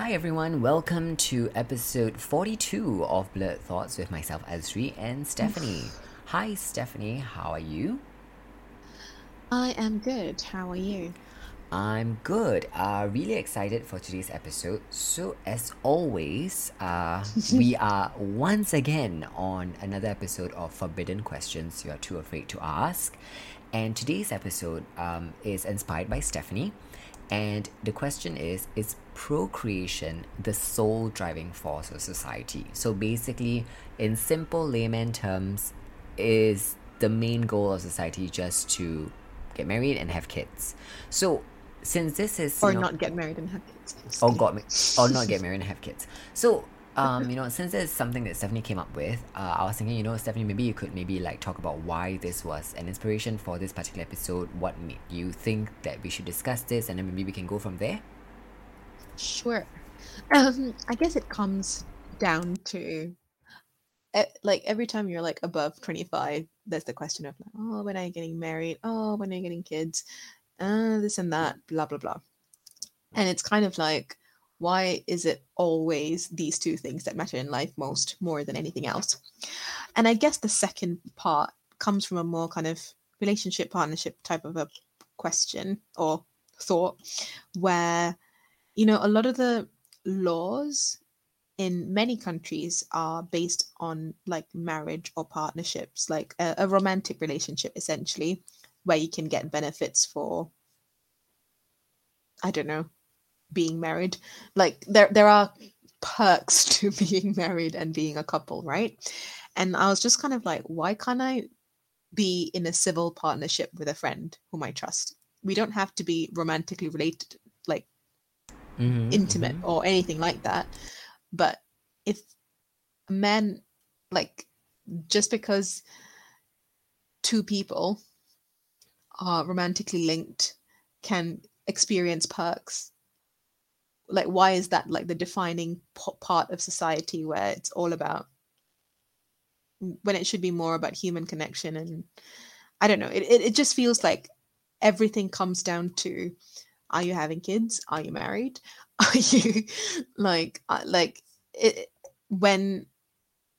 Hi everyone, welcome to episode 42 of Blurred Thoughts with myself, Azri, and Stephanie. Hi Stephanie, how are you? I am good. How are you? I'm good. Uh, really excited for today's episode. So, as always, uh, we are once again on another episode of Forbidden Questions You're Too Afraid to Ask. And today's episode um, is inspired by Stephanie. And the question is Is procreation the sole driving force of society? So, basically, in simple layman terms, is the main goal of society just to get married and have kids? So, since this is Or you know- not get married and have kids. Or got or not get married and have kids. So um, you know, since it's something that Stephanie came up with, uh, I was thinking, you know, Stephanie, maybe you could maybe like talk about why this was an inspiration for this particular episode. What made you think that we should discuss this, and then maybe we can go from there. Sure. Um, I guess it comes down to like every time you're like above 25, there's the question of like, oh, when are you getting married? Oh, when are you getting kids? Uh, this and that, blah blah blah. And it's kind of like, why is it always these two things that matter in life most, more than anything else? And I guess the second part comes from a more kind of relationship partnership type of a question or thought, where you know, a lot of the laws in many countries are based on like marriage or partnerships, like a, a romantic relationship, essentially, where you can get benefits for, I don't know, being married. Like there, there are perks to being married and being a couple, right? And I was just kind of like, why can't I be in a civil partnership with a friend whom I trust? We don't have to be romantically related, like Mm-hmm, intimate or anything like that. But if a man, like, just because two people are romantically linked can experience perks, like, why is that like the defining p- part of society where it's all about when it should be more about human connection and I don't know, it, it, it just feels like everything comes down to are you having kids? Are you married? Are you like uh, like it, when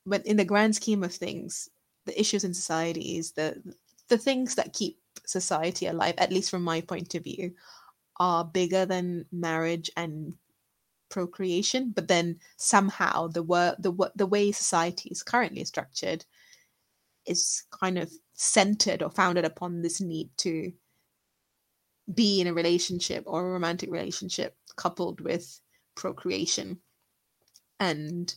when in the grand scheme of things the issues in society is the the things that keep society alive at least from my point of view are bigger than marriage and procreation but then somehow the the the way society is currently structured is kind of centered or founded upon this need to be in a relationship or a romantic relationship coupled with procreation. And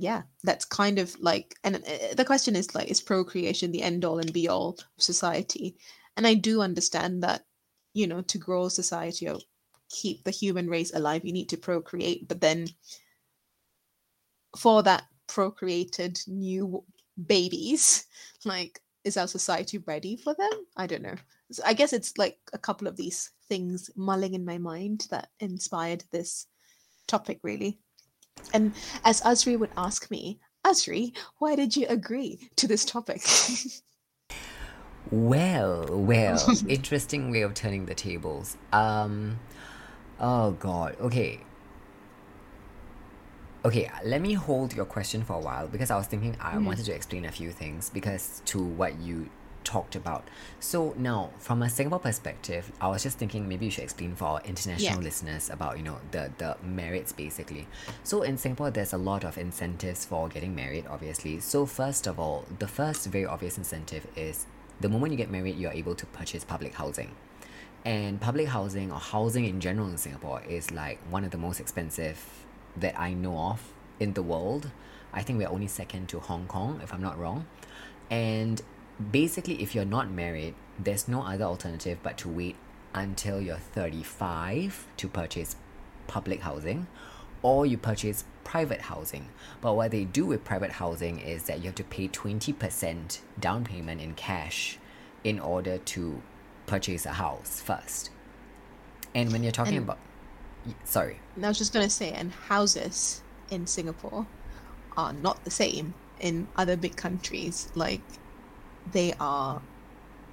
yeah that's kind of like and uh, the question is like is procreation the end all and be all of society? And i do understand that you know to grow society or keep the human race alive you need to procreate but then for that procreated new babies like is our society ready for them i don't know so I guess it's like a couple of these things mulling in my mind that inspired this topic, really. And as Azri would ask me, Azri, why did you agree to this topic? Well, well, interesting way of turning the tables. Um, oh god. Okay. Okay, let me hold your question for a while because I was thinking I wanted to explain a few things because to what you talked about. So now, from a Singapore perspective, I was just thinking maybe you should explain for our international Yeah. listeners about you know the the merits basically. So in Singapore, there's a lot of incentives for getting married. Obviously, so first of all, the first very obvious incentive is the moment you get married, you're able to purchase public housing. And public housing or housing in general in Singapore is like one of the most expensive that I know of in the world. I think we're only second to Hong Kong, if I'm not wrong. And basically, if you're not married, there's no other alternative but to wait until you're 35 to purchase public housing or you purchase private housing. But what they do with private housing is that you have to pay 20% down payment in cash in order to purchase a house first. And when you're talking And- about sorry. I was just going to say, and houses in Singapore are not the same in other big countries. Like, they are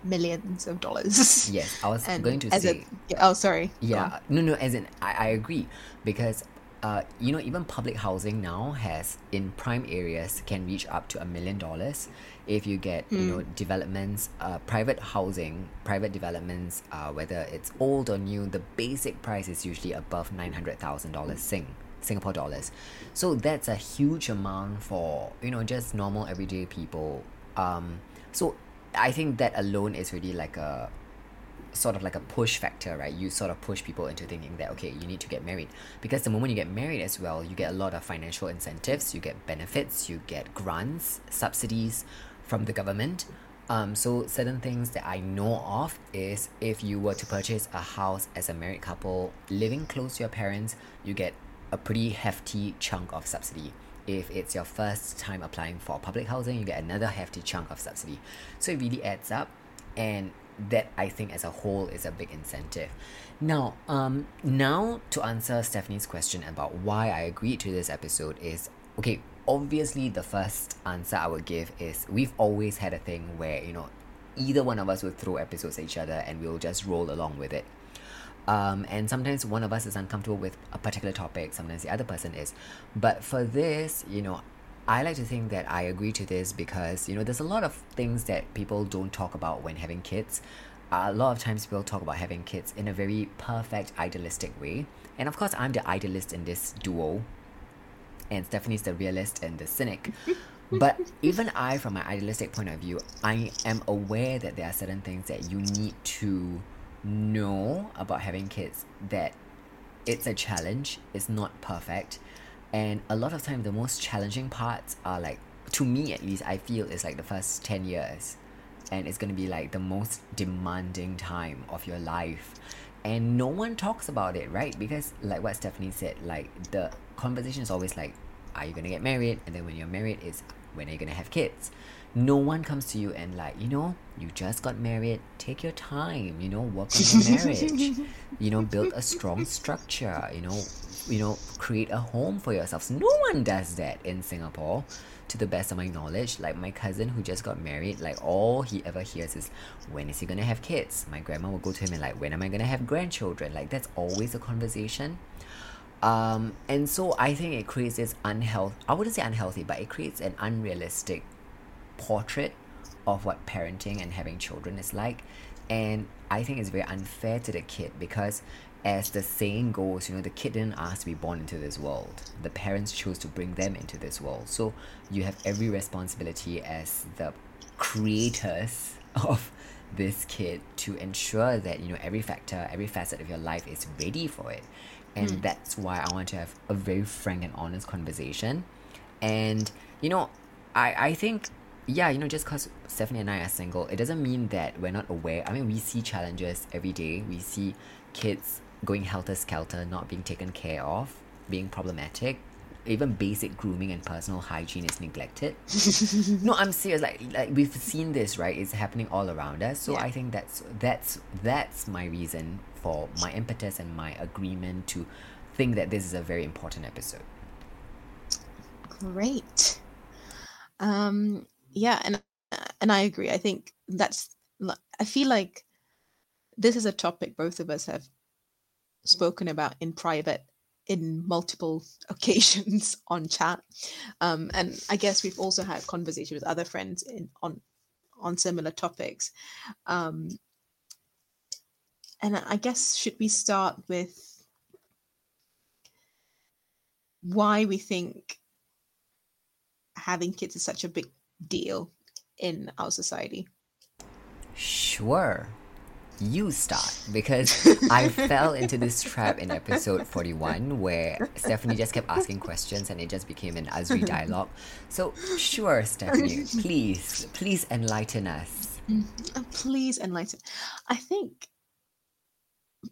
millions of dollars. Yes, I was And going to as say. a, oh, sorry. Yeah, no, no, as in, I, I agree because, uh, you know, even public housing now has in prime areas can reach up to a million dollars if you get, you know, developments, uh, private housing, private developments, uh, whether it's old or new, the basic price is usually above nine hundred thousand dollars Sing. Singapore dollars. So that's a huge amount for, you know, just normal everyday people. Um, so I think that alone is really like a sort of like a push factor, right? You sort of push people into thinking that okay, you need to get married because the moment you get married as well, you get a lot of financial incentives, you get benefits, you get grants, subsidies from the government. Um, so certain things that I know of is if you were to purchase a house as a married couple living close to your parents, you get a pretty hefty chunk of subsidy. If it's your first time applying for public housing, you get another hefty chunk of subsidy. So it really adds up and that I think as a whole is a big incentive. Now, um, now to answer Stephanie's question about why I agreed to this episode is okay. Obviously, the first answer I would give is we've always had a thing where you know either one of us would throw episodes at each other and we'll just roll along with it. Um, and sometimes one of us is uncomfortable with a particular topic, sometimes the other person is. But for this, you know, I like to think that I agree to this because, you know, there's a lot of things that people don't talk about when having kids. a lot of times people talk about having kids in a very perfect, idealistic way. And of course, I'm the idealist in this duo, and Stephanie's the realist and the cynic. but even I, from my idealistic point of view, I am aware that there are certain things that you need to know about having kids that it's a challenge, it's not perfect. And a lot of time the most challenging parts are like to me at least I feel is like the first 10 years. And it's going to be like the most demanding time of your life. And no one talks about it right? Because like what stephanie said like the conversation is always like are you going to get married? And then when you're married is when are you going to have kids no one comes to you and like you know you just got married take your time you know work on your marriage. You know build a strong structure you know you know create a home for yourselves no one does that in singapore to the best of my knowledge. Like my cousin who just got married like all he ever hears is when is he gonna have kids? My grandma will go to him and like when am i gonna have grandchildren? Like that's always a conversation. Um and so i think it creates this unhealthy i wouldn't say unhealthy but it creates an unrealistic portrait of what parenting and having children is like. And i think it's very unfair to the kid because as the saying goes you know the kid didn't ask to be born into this world. The parents chose to bring them into this world. So you have every responsibility as the creators of this kid to ensure that you know every factor every facet of your life is ready for it. And hmm. that's why i want to have a very frank and honest conversation. And you know i i think yeah you know just because stephanie and i are single it doesn't mean that we're not aware. I mean we see challenges every day. We see kids going helter-skelter not being taken care of being problematic. Even basic grooming and personal hygiene is neglected. No i'm serious like like we've seen this right? It's happening all around us. So Yeah. i think that's that's that's my reason for my impetus and my agreement to think that this is a very important episode. Great. Um, yeah, and and I agree. I think that's. I feel like this is a topic both of us have spoken about in private in multiple occasions on chat, um, and I guess we've also had conversations with other friends in on on similar topics. Um, and I guess should we start with why we think having kids is such a big deal in our society. Sure. You start because I fell into this trap in episode 41 where Stephanie just kept asking questions and it just became an Azri dialogue. So, sure, Stephanie, please, please enlighten us. Uh, Please enlighten. I think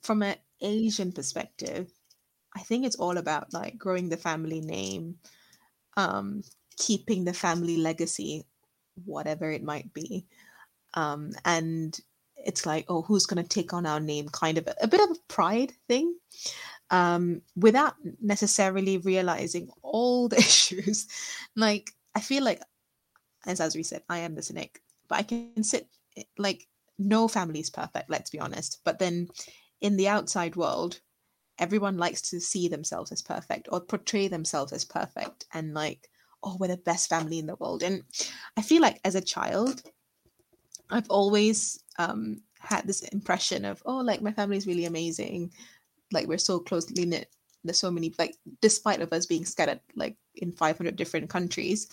from an Asian perspective, I think it's all about like growing the family name, um, keeping the family legacy, whatever it might be. Um, and it's like, oh, who's going to take on our name? Kind of a, a bit of a pride thing, um, without necessarily realizing all the issues. Like, I feel like, as as we said, I am the cynic, but I can sit like no family is perfect, let's be honest. But then in the outside world, everyone likes to see themselves as perfect or portray themselves as perfect and like, oh, we're the best family in the world. And I feel like as a child, I've always um, had this impression of, oh, like my family is really amazing. Like we're so closely knit. There's so many, like, despite of us being scattered like in 500 different countries,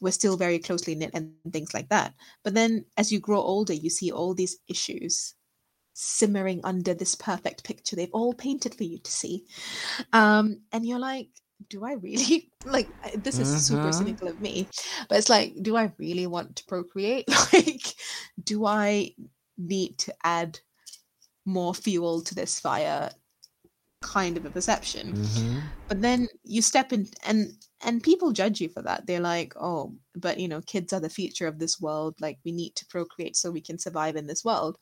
we're still very closely knit and things like that. But then as you grow older, you see all these issues simmering under this perfect picture they've all painted for you to see. Um, and you're like, do I really like this is super Mm-hmm. cynical of me, but it's like, do I really want to procreate? Like, do I need to add more fuel to this fire? Kind of a perception Mm-hmm. but then you step in and and people judge you for that they're like oh but you know kids are the future of this world like we need to procreate so we can survive in this world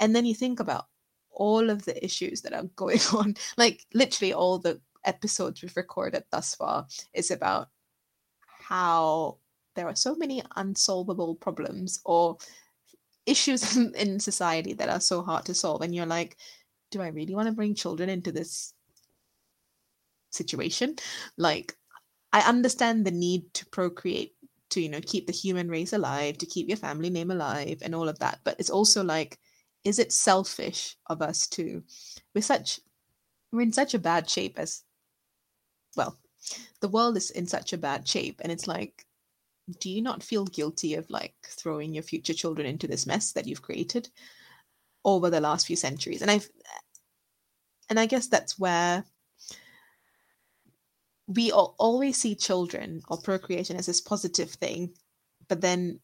and then you think about all of the issues that are going on like literally all the episodes we've recorded thus far is about how there are so many unsolvable problems or issues in, society that are so hard to solve and you're like do i really want to bring children into this situation? Like i understand the need to procreate to you know keep the human race alive to keep your family name alive and all of that but it's also like is it selfish of us to we're such we're in such a bad shape as well the world is in such a bad shape and it's like do you not feel guilty of like throwing your future children into this mess that you've created over the last few centuries? And i've and i guess that's where we al- always see children or procreation as this positive thing but then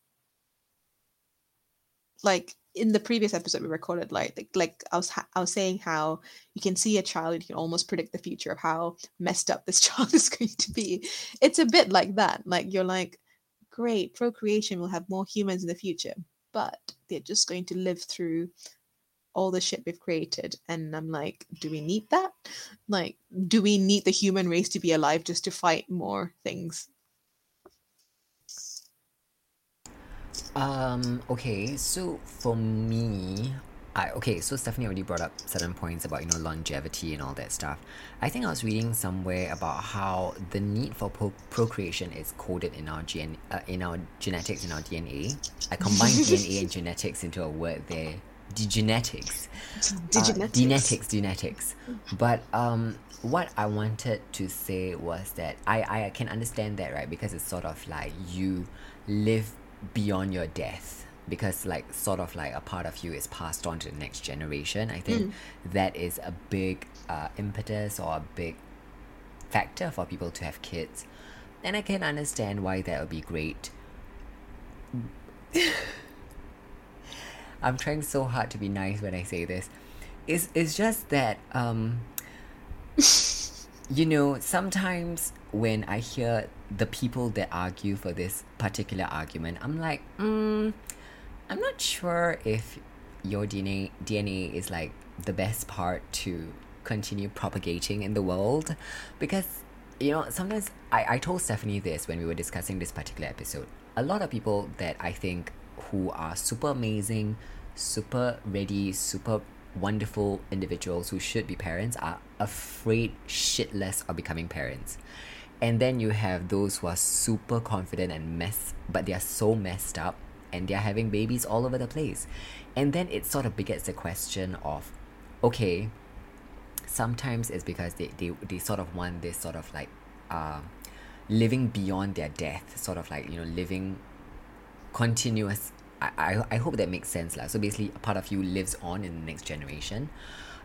like in the previous episode we recorded like like, like I was ha- I was saying how you can see a child and you can almost predict the future of how messed up this child is going to be. It's a bit like that like you're like great procreation will have more humans in the future but they're just going to live through all the shit we've created and i'm like do we need that? Like do we need the human race to be alive just to fight more things Um, okay, so for me, I okay, so Stephanie already brought up certain points about you know longevity and all that stuff. I think I was reading somewhere about how the need for pro- procreation is coded in our gen uh, in our genetics in our DNA. I combined DNA and genetics into a word there. The genetics. Uh, Digenetics. genetics, genetics. But um, what I wanted to say was that I, I can understand that, right? Because it's sort of like you live beyond your death. Because like sort of like a part of you is passed on to the next generation. I think that is a big uh, impetus or a big factor for people to have kids. And I can understand why that would be great. I'm trying so hard to be nice when I say this. It's, it's just that, um, you know, sometimes when I hear the people that argue for this particular argument, I'm like, mm, I'm not sure if your DNA DNA is like the best part to continue propagating in the world because you know sometimes I, I told Stephanie this when we were discussing this particular episode. A lot of people that I think who are super amazing, super ready, super wonderful individuals who should be parents are afraid shitless of becoming parents. And then you have those who are super confident and mess, but they are so messed up and they're having babies all over the place. And then it sort of begets the question of, okay, sometimes it's because they, they, they sort of want this sort of like uh, living beyond their death, sort of like, you know, living continuous. I, I, hope that makes sense. Lah. So basically, a part of you lives on in the next generation.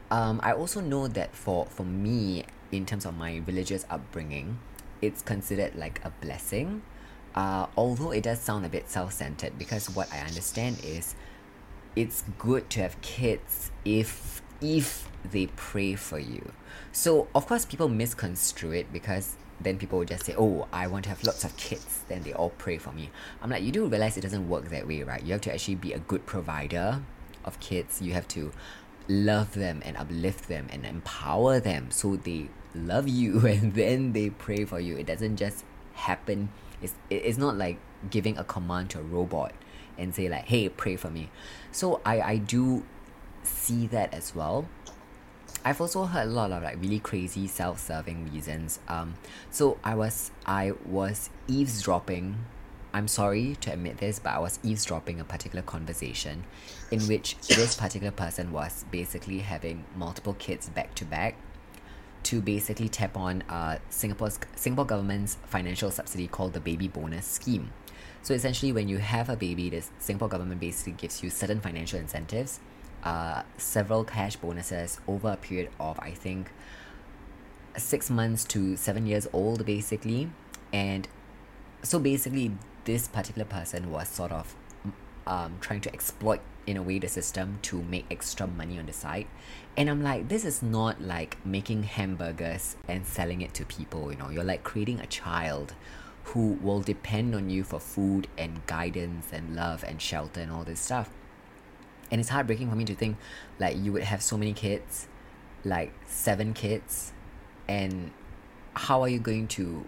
Um, I also know that for, for me, in terms of my religious upbringing, it's considered like a blessing. Uh, although it does sound a bit self centered, because what I understand is it's good to have kids if if they pray for you. So of course people misconstrue it because then people will just say, Oh, I want to have lots of kids, then they all pray for me. I'm like, you do realize it doesn't work that way, right? You have to actually be a good provider of kids. You have to love them and uplift them and empower them so they love you and then they pray for you. It doesn't just happen. It's it's not like giving a command to a robot and say like hey pray for me so i i do see that as well I've also heard a lot of like really crazy self-serving reasons. Um, so I was I was eavesdropping. I'm sorry to admit this, but I was eavesdropping a particular conversation, in which this particular person was basically having multiple kids back to back, to basically tap on uh Singapore's Singapore government's financial subsidy called the baby bonus scheme. So essentially, when you have a baby, the Singapore government basically gives you certain financial incentives uh, several cash bonuses over a period of I think six months to seven years old basically. And so basically this particular person was sort of um, trying to exploit in a way the system to make extra money on the side. And i'm like this is not like making hamburgers and selling it to people you know. You're like creating a child who will depend on you for food and guidance and love and shelter and all this stuff and it's heartbreaking for me to think like you would have so many kids like seven kids. And how are you going to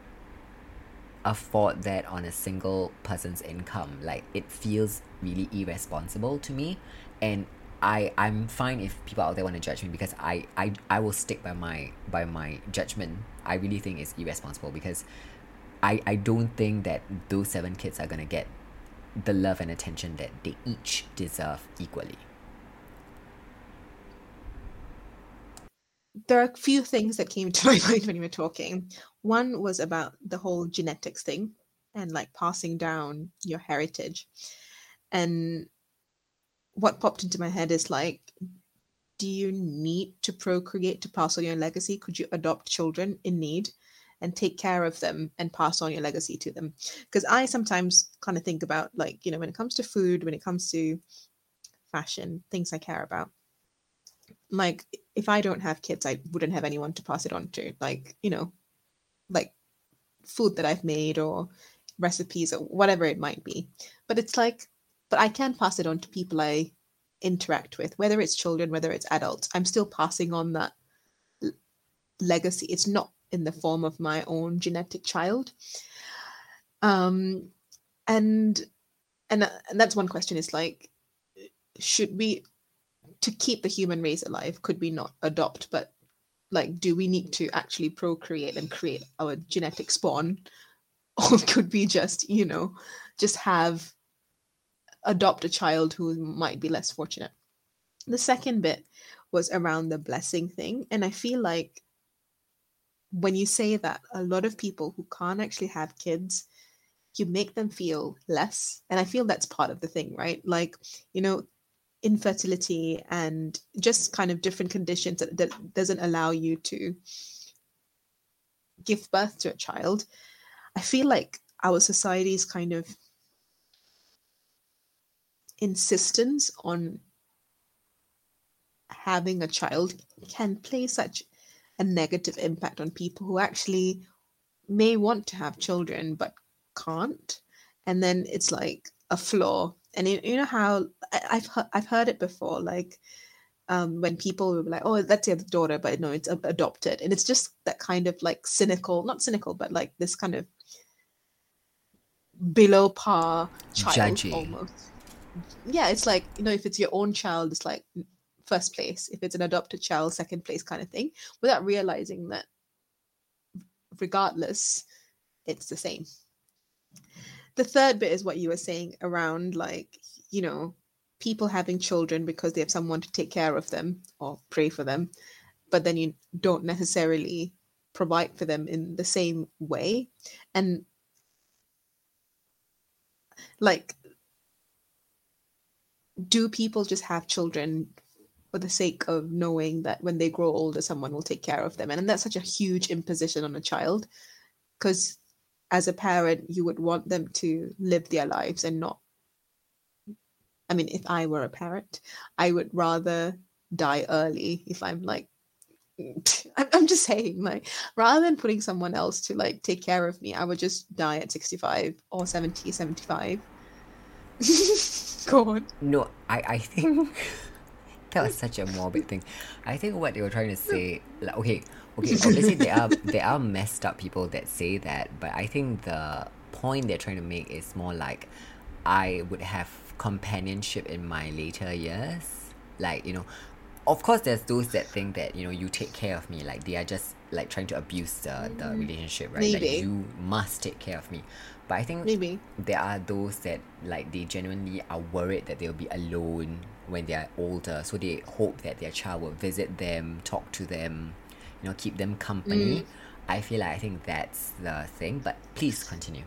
afford that on a single person's income? Like it feels really irresponsible to me. And I I'm fine if people out there want to judge me because I, I I will stick by my by my judgment. I really think it's irresponsible because I I don't think that those seven kids are gonna get the love and attention that they each deserve equally. There are a few things that came to my mind when you were talking. One was about the whole genetics thing and like passing down your heritage. And what popped into my head is like, do you need to procreate to pass on your legacy? Could you adopt children in need? And take care of them and pass on your legacy to them. Because i sometimes kind of think about like you know when it comes to food when it comes to fashion things i care about like if i don't have kids i wouldn't have anyone to pass it on to. Like you know like food that i've made or recipes or whatever it might be. But it's like but i can pass it on to people i interact with whether it's children whether it's adults. I'm still passing on that legacy. It's not in the form of my own genetic child. Um, and and uh, and that's one question is like, should we to keep the human race alive? Could we not adopt? But like, do we need to actually procreate and create our genetic spawn, or could we just you know just have adopt a child who might be less fortunate? The second bit was around the blessing thing, and I feel like when you say that, a lot of people who can't actually have kids, you make them feel less. And I feel that's part of the thing, right? Like, you know, infertility and just kind of different conditions that, that doesn't allow you to give birth to a child. I feel like our society's kind of insistence on having a child can play such a negative impact on people who actually may want to have children but can't. And then it's like a flaw. And you, you know how I, have I've heard it before like um, when people will be like oh that's your daughter but no it's adopted. And it's just that kind of like cynical not cynical but like this kind of below par child Judgy. almost. Yeah it's like you know if it's your own child it's like first place if it's an adopted child second place kind of thing without realizing that regardless it's the same. The third bit is what you were saying around like you know people having children because they have someone to take care of them or pray for them but then you don't necessarily provide for them in the same way. And like do people just have children for the sake of knowing that when they grow older, someone will take care of them. And, and that's such a huge imposition on a child because as a parent, you would want them to live their lives and not. I mean, if I were a parent, I would rather die early if I'm like I'm just saying, like, rather than putting someone else to like take care of me, I would just die at 65 or 70, 75. Go on. No, I, I think that was such a morbid thing. I think what they were trying to say, like, okay, okay, obviously there are there are messed up people that say that, but I think the point they're trying to make is more like, I would have companionship in my later years. Like, you know, of course there's those that think that, you know, you take care of me, like they are just like trying to abuse the, the mm-hmm. relationship, right? Like you must take care of me. But I think Maybe. there are those that like they genuinely are worried that they'll be alone when they are older. So they hope that their child will visit them talk to them you know keep them company. Mm. I feel like i think that's the thing. But please continue.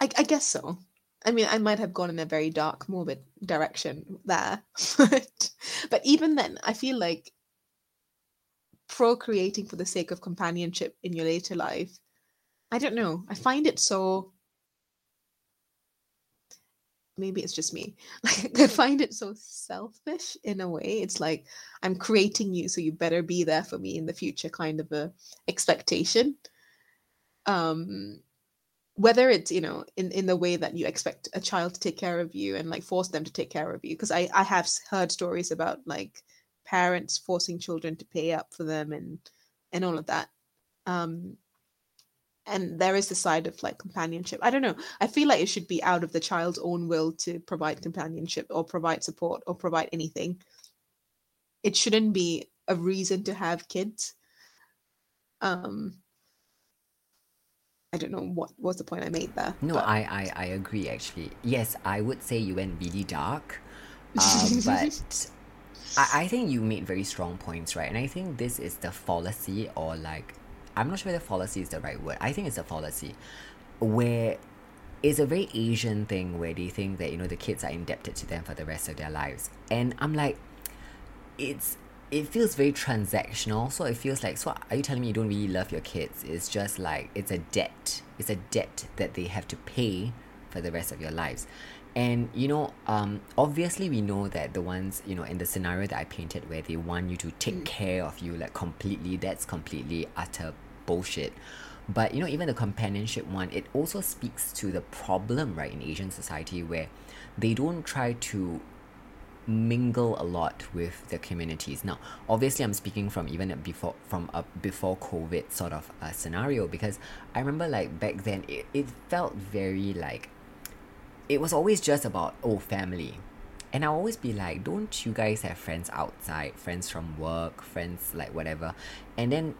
I, I guess so. I mean, I might have gone in a very dark, morbid direction there, but but even then, I feel like procreating for the sake of companionship in your later life, I don't know. I find it so. Maybe it's just me. Like, I find it so selfish in a way. It's like I'm creating you, so you better be there for me in the future, kind of a expectation. Um, whether it's you know in in the way that you expect a child to take care of you and like force them to take care of you because i i have heard stories about like parents forcing children to pay up for them and and all of that um and there is the side of like companionship. I don't know. I feel like it should be out of the child's own will to provide companionship or provide support or provide anything. It shouldn't be a reason to have kids. Um i don't know what was the point i made there no but- I, I i agree actually. Yes i would say you went really dark uh, but I, I think you made very strong points right? And i think this is the fallacy or like i'm not sure whether fallacy is the right word i think it's a fallacy where it's a very Asian thing where they think that you know the kids are indebted to them for the rest of their lives, and I'm like, it's it feels very transactional. So it feels like so are you telling me you don't really love your kids? It's just like it's a debt. It's a debt that they have to pay for the rest of your lives. And you know, um, obviously we know that the ones you know in the scenario that I painted where they want you to take care of you like completely, that's completely utter bullshit. But you know, even the companionship one, it also speaks to the problem, right, in Asian society where they don't try to mingle a lot with the communities. Now, obviously, I'm speaking from even a before from a before COVID sort of a scenario because I remember like back then it, it felt very like it was always just about oh family. And I'll always be like, don't you guys have friends outside, friends from work, friends like whatever? And then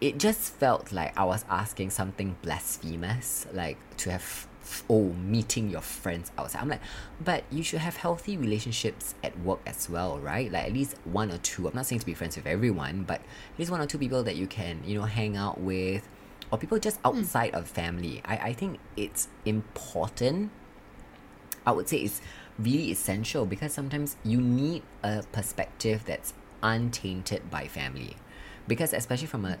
it just felt like I was asking something blasphemous, like to have oh meeting your friends outside. I'm like, but you should have healthy relationships at work as well, right? Like at least one or two. I'm not saying to be friends with everyone, but at least one or two people that you can you know hang out with, or people just hmm. outside of family. I I think it's important. I would say it's really essential because sometimes you need a perspective that's untainted by family because especially from a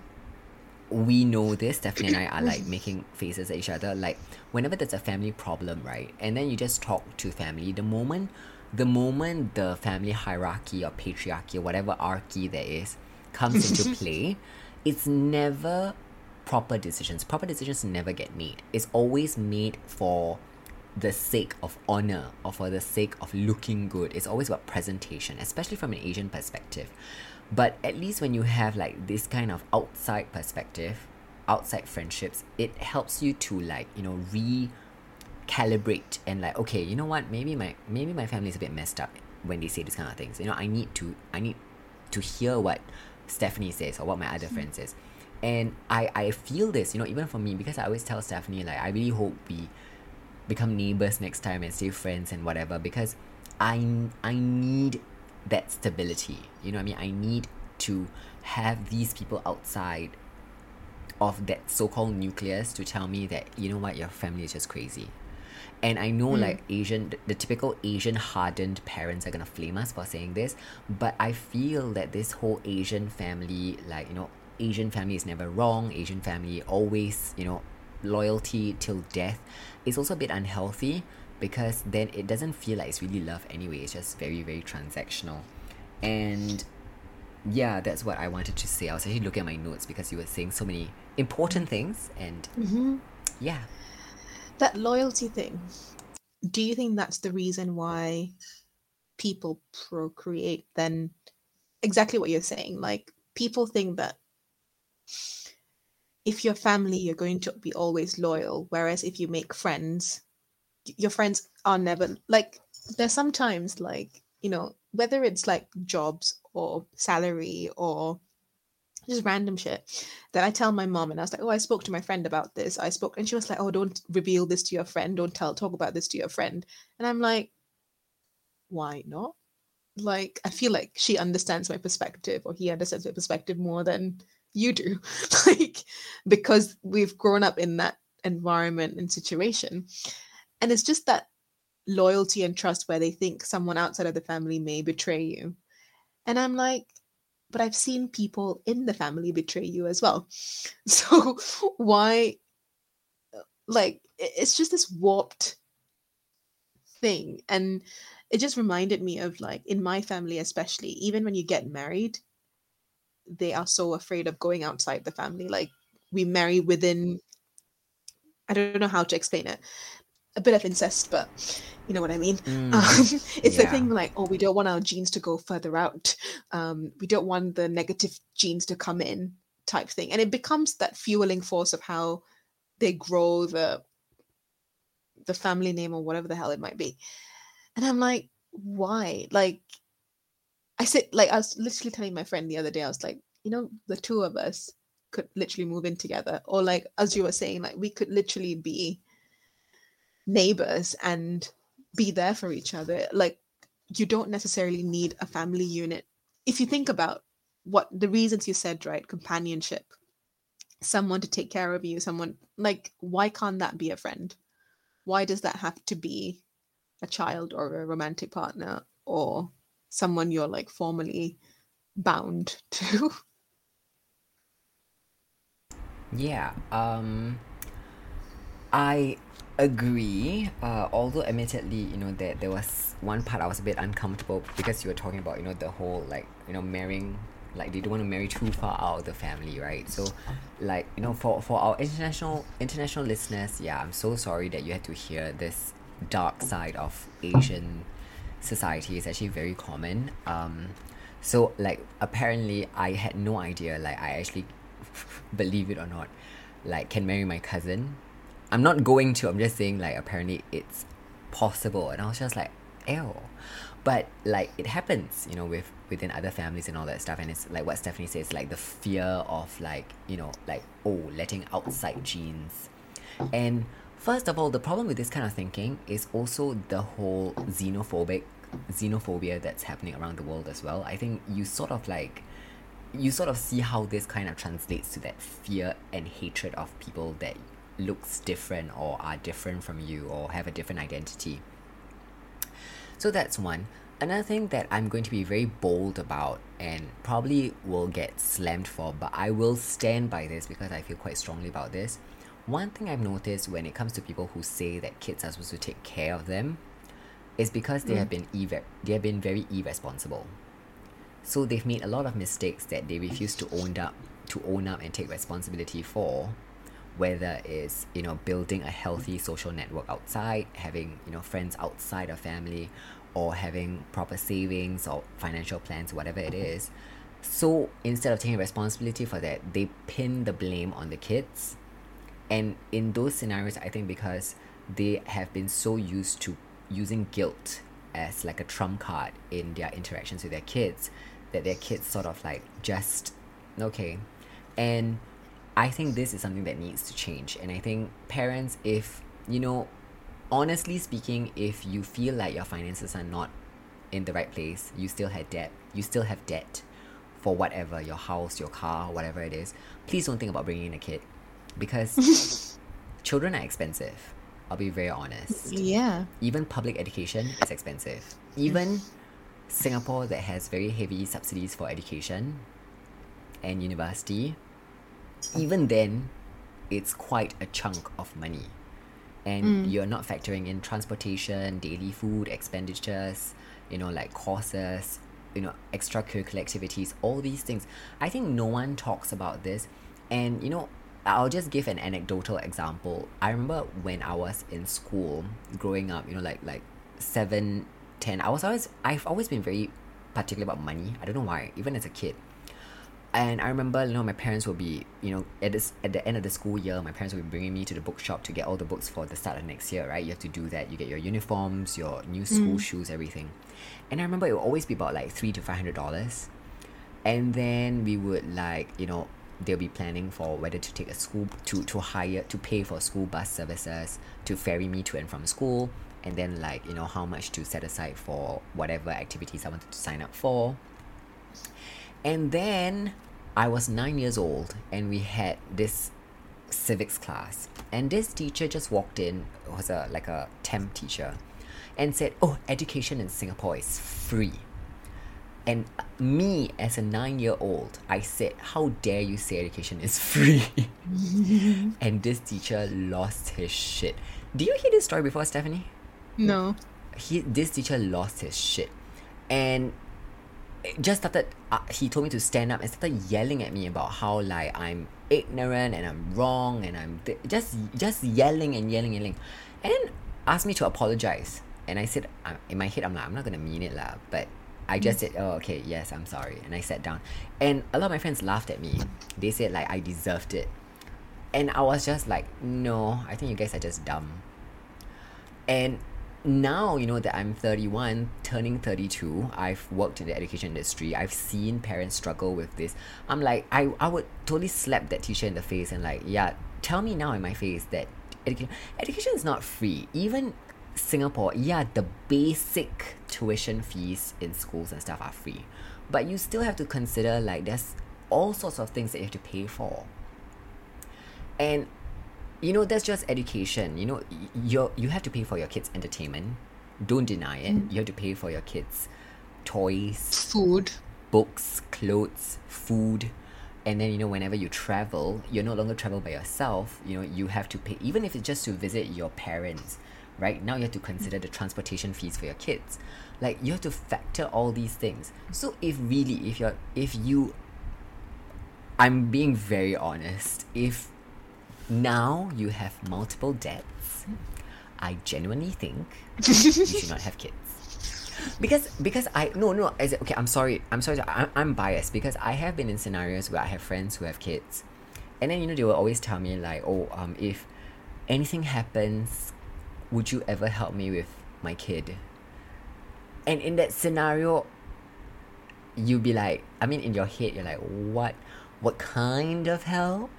we know this Stephanie and I are like making faces at each other like whenever there's a family problem right and then you just talk to family the moment the moment the family hierarchy or patriarchy or whatever archy there is comes into play it's never proper decisions proper decisions never get made it's always made for the sake of honor or for the sake of looking good. It's always about presentation, especially from an Asian perspective. But at least when you have like this kind of outside perspective, outside friendships, it helps you to like, you know, recalibrate and like, okay, you know what, maybe my maybe my family is a bit messed up when they say these kind of things. You know, I need to I need to hear what Stephanie says or what my other hmm. friend says. And I, I feel this, you know, even for me, because I always tell Stephanie, like, I really hope we become neighbors next time and stay friends and whatever because I I need that stability. You know what I mean? I need to have these people outside of that so-called nucleus to tell me that you know what your family is just crazy. And I know hmm. like Asian the typical Asian hardened parents are gonna flame us for saying this, but I feel that this whole Asian family, like, you know, Asian family is never wrong, Asian family always, you know, loyalty till death is also a bit unhealthy because then it doesn't feel like it's really love anyway. It's just very, very transactional. And yeah, that's what I wanted to say. I was actually looking at my notes because you were saying so many important things and Mhm. yeah. that loyalty thing do you think that's the reason why people procreate then exactly what you're saying like people think that if you're family you're going to be always loyal whereas if you make friends your friends are never like there's sometimes like you know whether it's like jobs or salary or just random shit that I tell my mom and I was like, oh, I spoke to my friend about this. I spoke and she was like, oh, don't reveal this to your friend. Don't tell talk about this to your friend. And I'm like, why not? Like I feel like she understands my perspective or he understands my perspective more than you do. like because we've grown up in that environment and situation. And it's just that loyalty and trust where they think someone outside of the family may betray you. And I'm like, but I've seen people in the family betray you as well. So why like it's just this warped thing and it just reminded me of like in my family especially even when you get married they are so afraid of going outside the family like we marry within I don't know how to explain it a bit of incest, but you know what I mean. Mm, um, it's yeah. the thing like, oh, we don't want our genes to go further out. Um, we don't want the negative genes to come in, type thing, and it becomes that fueling force of how they grow the the family name or whatever the hell it might be. And I'm like, why? Like, I said, like, I was literally telling my friend the other day, I was like, you know, the two of us could literally move in together, or like as you were saying, like we could literally be neighbors and be there for each other. Like you don't necessarily need a family unit. If you think about what the reasons you said, right? Companionship, someone to take care of you, someone like, why can't that be a friend? Why does that have to be a child or a romantic partner or someone you're like formally bound to? Yeah. Um I agree. Uh, although admittedly, you know, that there was one part I was a bit uncomfortable because you were talking about, you know, the whole like, you know, marrying like they don't want to marry too far out of the family, right? So like, you know, for for our international international listeners, yeah, I'm so sorry that you had to hear this dark side of Asian society. is actually very common. Um so like apparently I had no idea, like I actually believe it or not, like can marry my cousin I'm not going to. I'm just saying like apparently it's possible, and I was just like, ew. But like it happens, you know, with within other families and all that stuff, and it's like what Stephanie says, like the fear of like you know like oh letting outside genes, and first of all, the problem with this kind of thinking is also the whole xenophobic xenophobia that's happening around the world as well. I think you sort of like you sort of see how this kind of translates to that fear and hatred of people that looks different or are different from you or have a different identity. So that's one. Another thing that I'm going to be very bold about and probably will get slammed for, but I will stand by this because I feel quite strongly about this. One thing I've noticed when it comes to people who say that kids are supposed to take care of them is because they mm. have been irre- they have been very irresponsible. So they've made a lot of mistakes that they refuse to own up to own up and take responsibility for whether it's you know building a healthy social network outside having you know friends outside of family or having proper savings or financial plans whatever it is so instead of taking responsibility for that they pin the blame on the kids and in those scenarios i think because they have been so used to using guilt as like a trump card in their interactions with their kids that their kids sort of like just okay and I think this is something that needs to change. And I think parents, if, you know, honestly speaking, if you feel like your finances are not in the right place, you still have debt, you still have debt for whatever, your house, your car, whatever it is, please don't think about bringing in a kid because children are expensive. I'll be very honest. Yeah. Even public education is expensive. Even Singapore that has very heavy subsidies for education and university even then it's quite a chunk of money and mm. you're not factoring in transportation daily food expenditures you know like courses you know extracurricular activities all these things i think no one talks about this and you know i'll just give an anecdotal example i remember when i was in school growing up you know like like 7 10 i was always i've always been very particular about money i don't know why even as a kid and I remember, you know, my parents will be, you know, at this at the end of the school year, my parents will be bringing me to the bookshop to get all the books for the start of next year, right? You have to do that. You get your uniforms, your new school Mm. shoes, everything. And I remember it would always be about like three to five hundred dollars, and then we would like, you know, they'll be planning for whether to take a school to to hire to pay for school bus services to ferry me to and from school, and then like you know how much to set aside for whatever activities I wanted to sign up for. And then I was nine years old, and we had this civics class, and this teacher just walked in, was a like a temp teacher, and said, "Oh, education in Singapore is free." And me, as a nine-year-old, I said, "How dare you say education is free?" and this teacher lost his shit. Do you hear this story before, Stephanie? No. he this teacher lost his shit and just started uh, he told me to stand up and started yelling at me about how like i'm ignorant and i'm wrong and i'm th- just just yelling and yelling and yelling and then asked me to apologize and i said uh, in my head i'm like i'm not gonna mean it lah but I mm. just said, oh, okay, yes, I'm sorry. And I sat down. And a lot of my friends laughed at me. They said, like, I deserved it. And I was just like, no, I think you guys are just dumb. And now, you know, that I'm 31, turning 32, I've worked in the education industry. I've seen parents struggle with this. I'm like, I, I would totally slap that teacher in the face and, like, yeah, tell me now in my face that education, education is not free. Even Singapore, yeah, the basic tuition fees in schools and stuff are free. But you still have to consider, like, there's all sorts of things that you have to pay for. And you know that's just education you know you you have to pay for your kids entertainment don't deny it you have to pay for your kids toys Food. books clothes food and then you know whenever you travel you're no longer travel by yourself you know you have to pay even if it's just to visit your parents right? Now you have to consider the transportation fees for your kids. Like you have to factor all these things. So if really if you're if you i'm being very honest if now you have multiple debts i genuinely think you should not have kids. Because because I no no in- okay I'm sorry I'm sorry I'm, I'm biased because I have been in scenarios where I have friends who have kids. And then you know they will always tell me like oh um if anything happens would you ever help me with my kid? And in that scenario you'll be like I mean in your head you're like what what kind of help?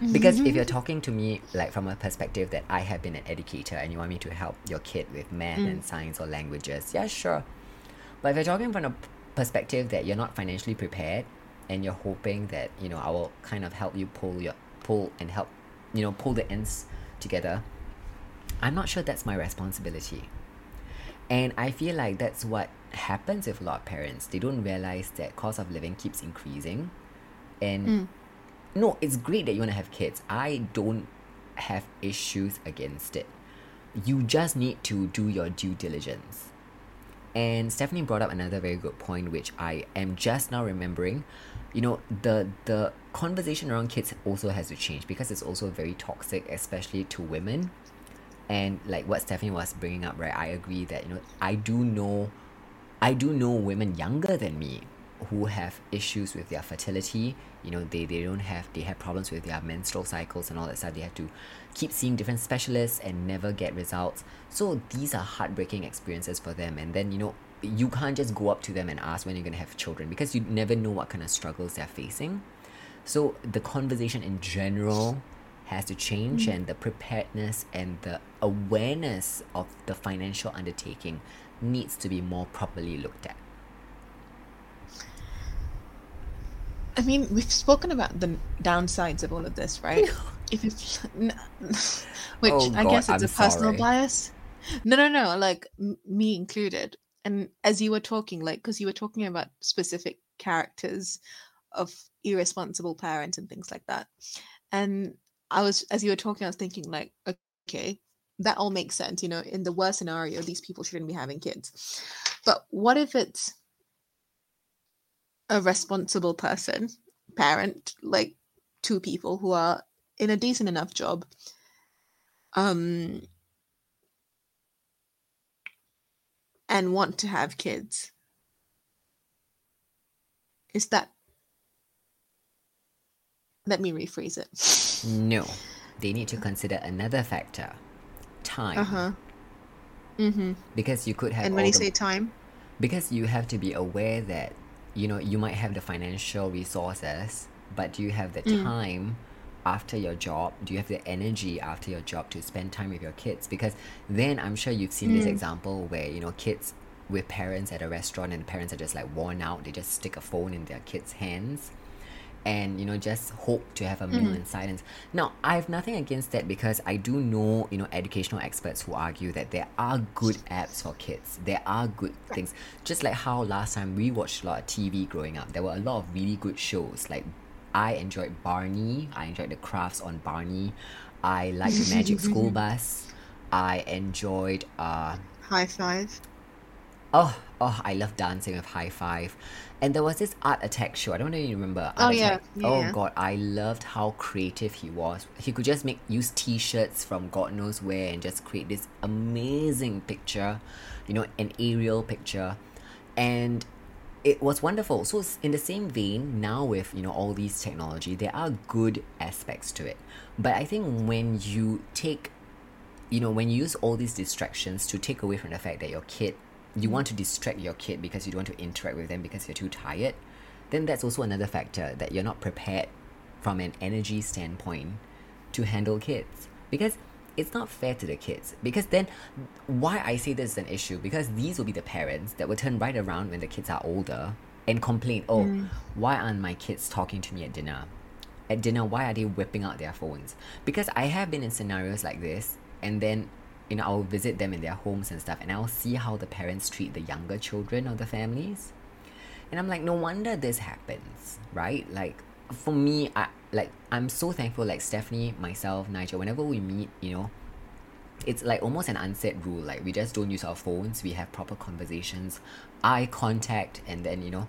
Mm-hmm. Because if you're talking to me like from a perspective that I have been an educator and you want me to help your kid with math and mm. science or languages, yeah, sure. But if you're talking from a perspective that you're not financially prepared and you're hoping that, you know, I will kind of help you pull your pull and help, you know, pull the ends together, I'm not sure that's my responsibility. And I feel like that's what happens with a lot of parents. They don't realize that cost of living keeps increasing. And hmm. no, it's great that you want to have kids. I don't have issues against it. You just need to do your due diligence. And Stephanie brought up another very good point, which I am just now remembering. You know, the the conversation around kids also has to change because it's also very toxic, especially to women. And like what Stephanie was bringing up, right? I agree that you know I do know, I do know women younger than me who have issues with their fertility. You know, they they don't have they have problems with their menstrual cycles and all that stuff. They have to keep seeing different specialists and never get results. So these are heartbreaking experiences for them. And then you know you can't just go up to them and ask when you're gonna have children because you never know what kind of struggles they're facing. So the conversation in general has to change mm-hmm. and the preparedness and the awareness of the financial undertaking needs to be more properly looked at. I mean, we've spoken about the downsides of all of this, right? if it's n- which Oh I God, guess it's I'm a personal sorry. bias. No, no, no. Like m- me included. And as you were talking, like because you were talking about specific characters of irresponsible parents and things like that, and I was as you were talking, I was thinking like, okay, that all makes sense. You know, in the worst scenario, these people shouldn't be having kids. But what if it's a responsible person, parent, like two people who are in a decent enough job, um, and want to have kids? Is that let me rephrase it. No, they need to consider another factor time. Uh huh. Mm-hmm. Because you could have. And when you the- say time, because you have to be aware that you know you might have the financial resources but do you have the Mm. time after your job do you have the energy after your job to spend time with your kids because then i'm sure you've seen this Mm. example where you know kids with parents at a restaurant and the parents are just like worn out they just stick a phone in their kids hands and you know just hope to have a meal Mm-hmm. in silence. Now i have nothing against that because i do know you know educational experts who argue that there are good apps for kids. There are good things. Just like how last time we watched a lot of tv growing up there were a lot of really good shows. Like i enjoyed barney. I enjoyed the crafts on barney. I liked the magic school bus. I enjoyed uh high five. Oh, oh, I love dancing with High Five. And there was this Art Attack show. I don't know if you remember. Art Oh, yeah. Attack. Yeah, oh god, I loved how creative he was. He could just make use T-shirts from God knows where and just create this amazing picture, you know, an aerial picture, and it was wonderful. So in the same vein, now with you know all these technology, there are good aspects to it. But I think when you take you know when you use all these distractions to take away from the fact that your kid you want mm. to distract your kid because you don't want to interact with them because you're too tired then that's also another factor that you're not prepared from an energy standpoint to handle kids. Because it's not fair to the kids. Because then why i say this is an issue because these will be the parents that will turn right around when the kids are older and complain oh mm. why aren't my kids talking to me at dinner? At dinner why are they whipping out their phones? Because i have been in scenarios like this and then you know i'll visit them in their homes and stuff and i'll see how the parents treat the younger children of the families. And i'm like no wonder this happens right? Like for me i like i'm so thankful like stephanie myself nigel whenever we meet you know it's like almost an unsaid rule like we just don't use our phones we have proper conversations eye contact and then you know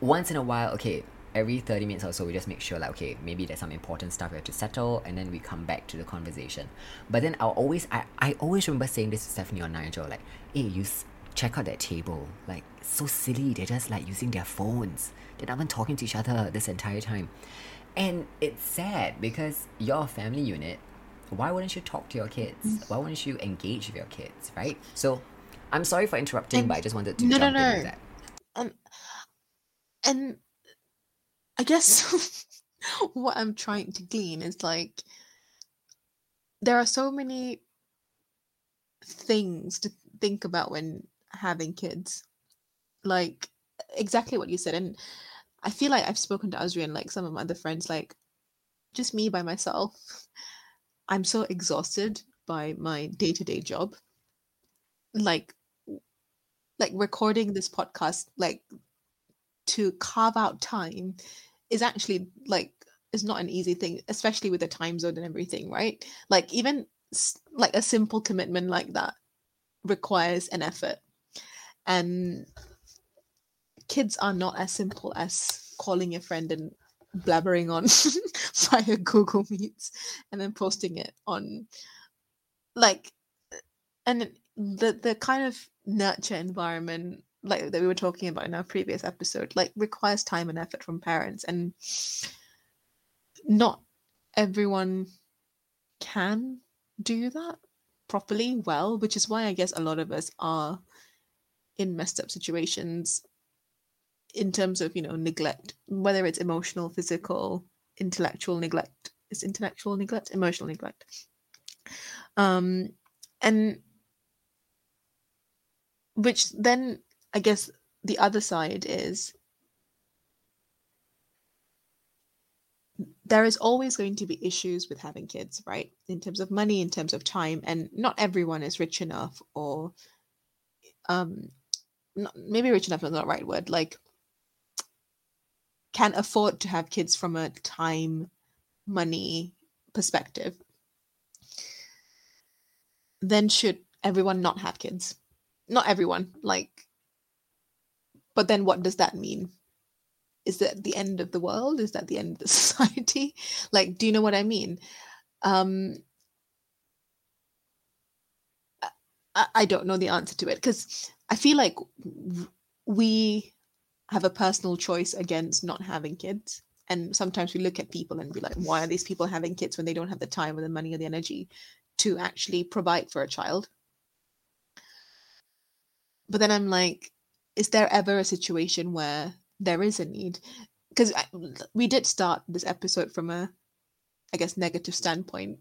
once in a while okay every 30 minutes or so we just make sure like okay maybe there's some important stuff we have to settle and then we come back to the conversation. But then i'll always i, I always remember saying this to stephanie or nigel like hey you s- check out that table. Like so silly they're just like using their phones. They're not even talking to each other this entire time. And it's sad because you're a family unit. Why wouldn't you talk to your kids? Why wouldn't you engage with your kids right? So i'm sorry for interrupting And- but i just wanted to no, no, jump in no. with that. Um, and I guess what I'm trying to glean is like there are so many things to think about when having kids. Like exactly what you said. And I feel like I've spoken to Azri and like some of my other friends, like just me by myself. I'm so exhausted by my day-to-day job. Like like recording this podcast, like to carve out time is actually like is not an easy thing especially with the time zone and everything right? Like even like a simple commitment like that requires an effort. And kids are not as simple as calling a friend and blabbering on via google meets and then posting it on like and the the kind of nurture environment like that we were talking about in our previous episode like requires time and effort from parents and not everyone can do that properly well which is why i guess a lot of us are in messed up situations in terms of you know neglect whether it's emotional physical intellectual neglect is intellectual neglect? Emotional neglect. Um and which then i guess the other side is there is always going to be issues with having kids right? In terms of money in terms of time and not everyone is rich enough or um not, maybe rich enough is not the right word like can afford to have kids from a time money perspective. Then should everyone not have kids? Not everyone like but then what does that mean? Is that the end of the world? Is that the end of the society? Like do you know what i mean? Um I, I don't know the answer to it because i feel like we have a personal choice against not having kids. And sometimes we look at people and be like why are these people having kids when they don't have the time or the money or the energy to actually provide for a child? But then i'm like is there ever a situation where there is a need because we did start this episode from a i guess negative standpoint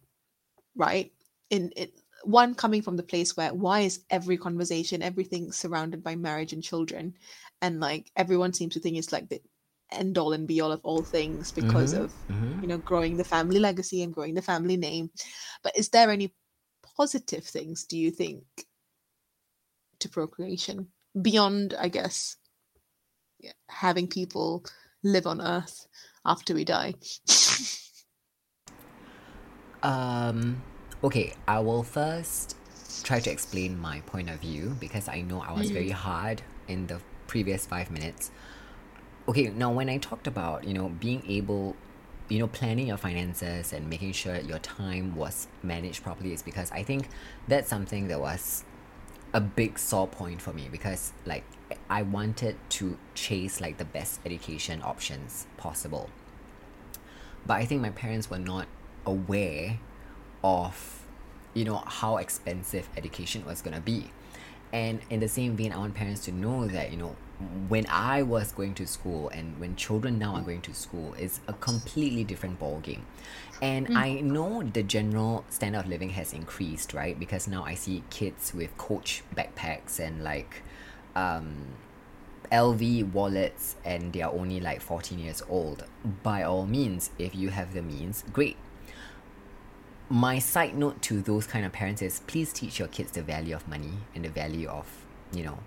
right in it one coming from the place where why is every conversation everything surrounded by marriage and children and like everyone seems to think it's like the end all and be all of all things because Mm-hmm. of Mm-hmm. you know growing the family legacy and growing the family name but is there any positive things do you think to procreation beyond i guess having people live on earth after we die Um, okay, I will first try to explain my point of view because I know I was very hard in the previous five minutes. Okay, now when I talked about, you know, being able, you know, planning your finances and making sure your time was managed properly is because I think that's something that was a big sore point for me because like I wanted to chase like the best education options possible. But I think my parents were not aware of you know how expensive education was gonna be. And in the same vein I want parents to know that you know when I was going to school and when children now are going to school it's a completely different ball game and I know the general standard of living has increased right because now I see kids with coach backpacks and like um LV wallets and they are only like 14 years old. By all means, if you have the means, great. My side note to those kind of parents is please teach your kids the value of money and the value of, you know,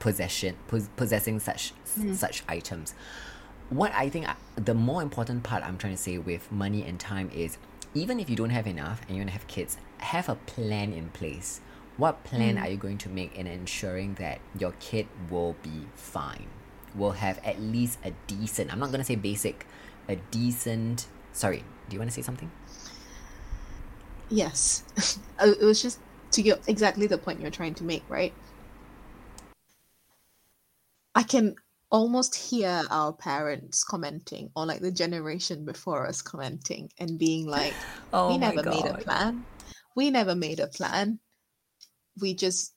possession, pos- possessing such such items. What I think I- the more important part I'm trying to say with money and time is even if you don't have enough and you want to have kids, have a plan in place. What plan are you going to make in ensuring that your kid will be fine? Will have at least a decent, I'm not going to say basic, a decent. Sorry, do you want to say something? yes Uh, it was just to get exactly the point you're trying to make right i can almost hear our parents commenting or like the generation before us commenting and being like Oh we never made a plan. We never made a plan. We just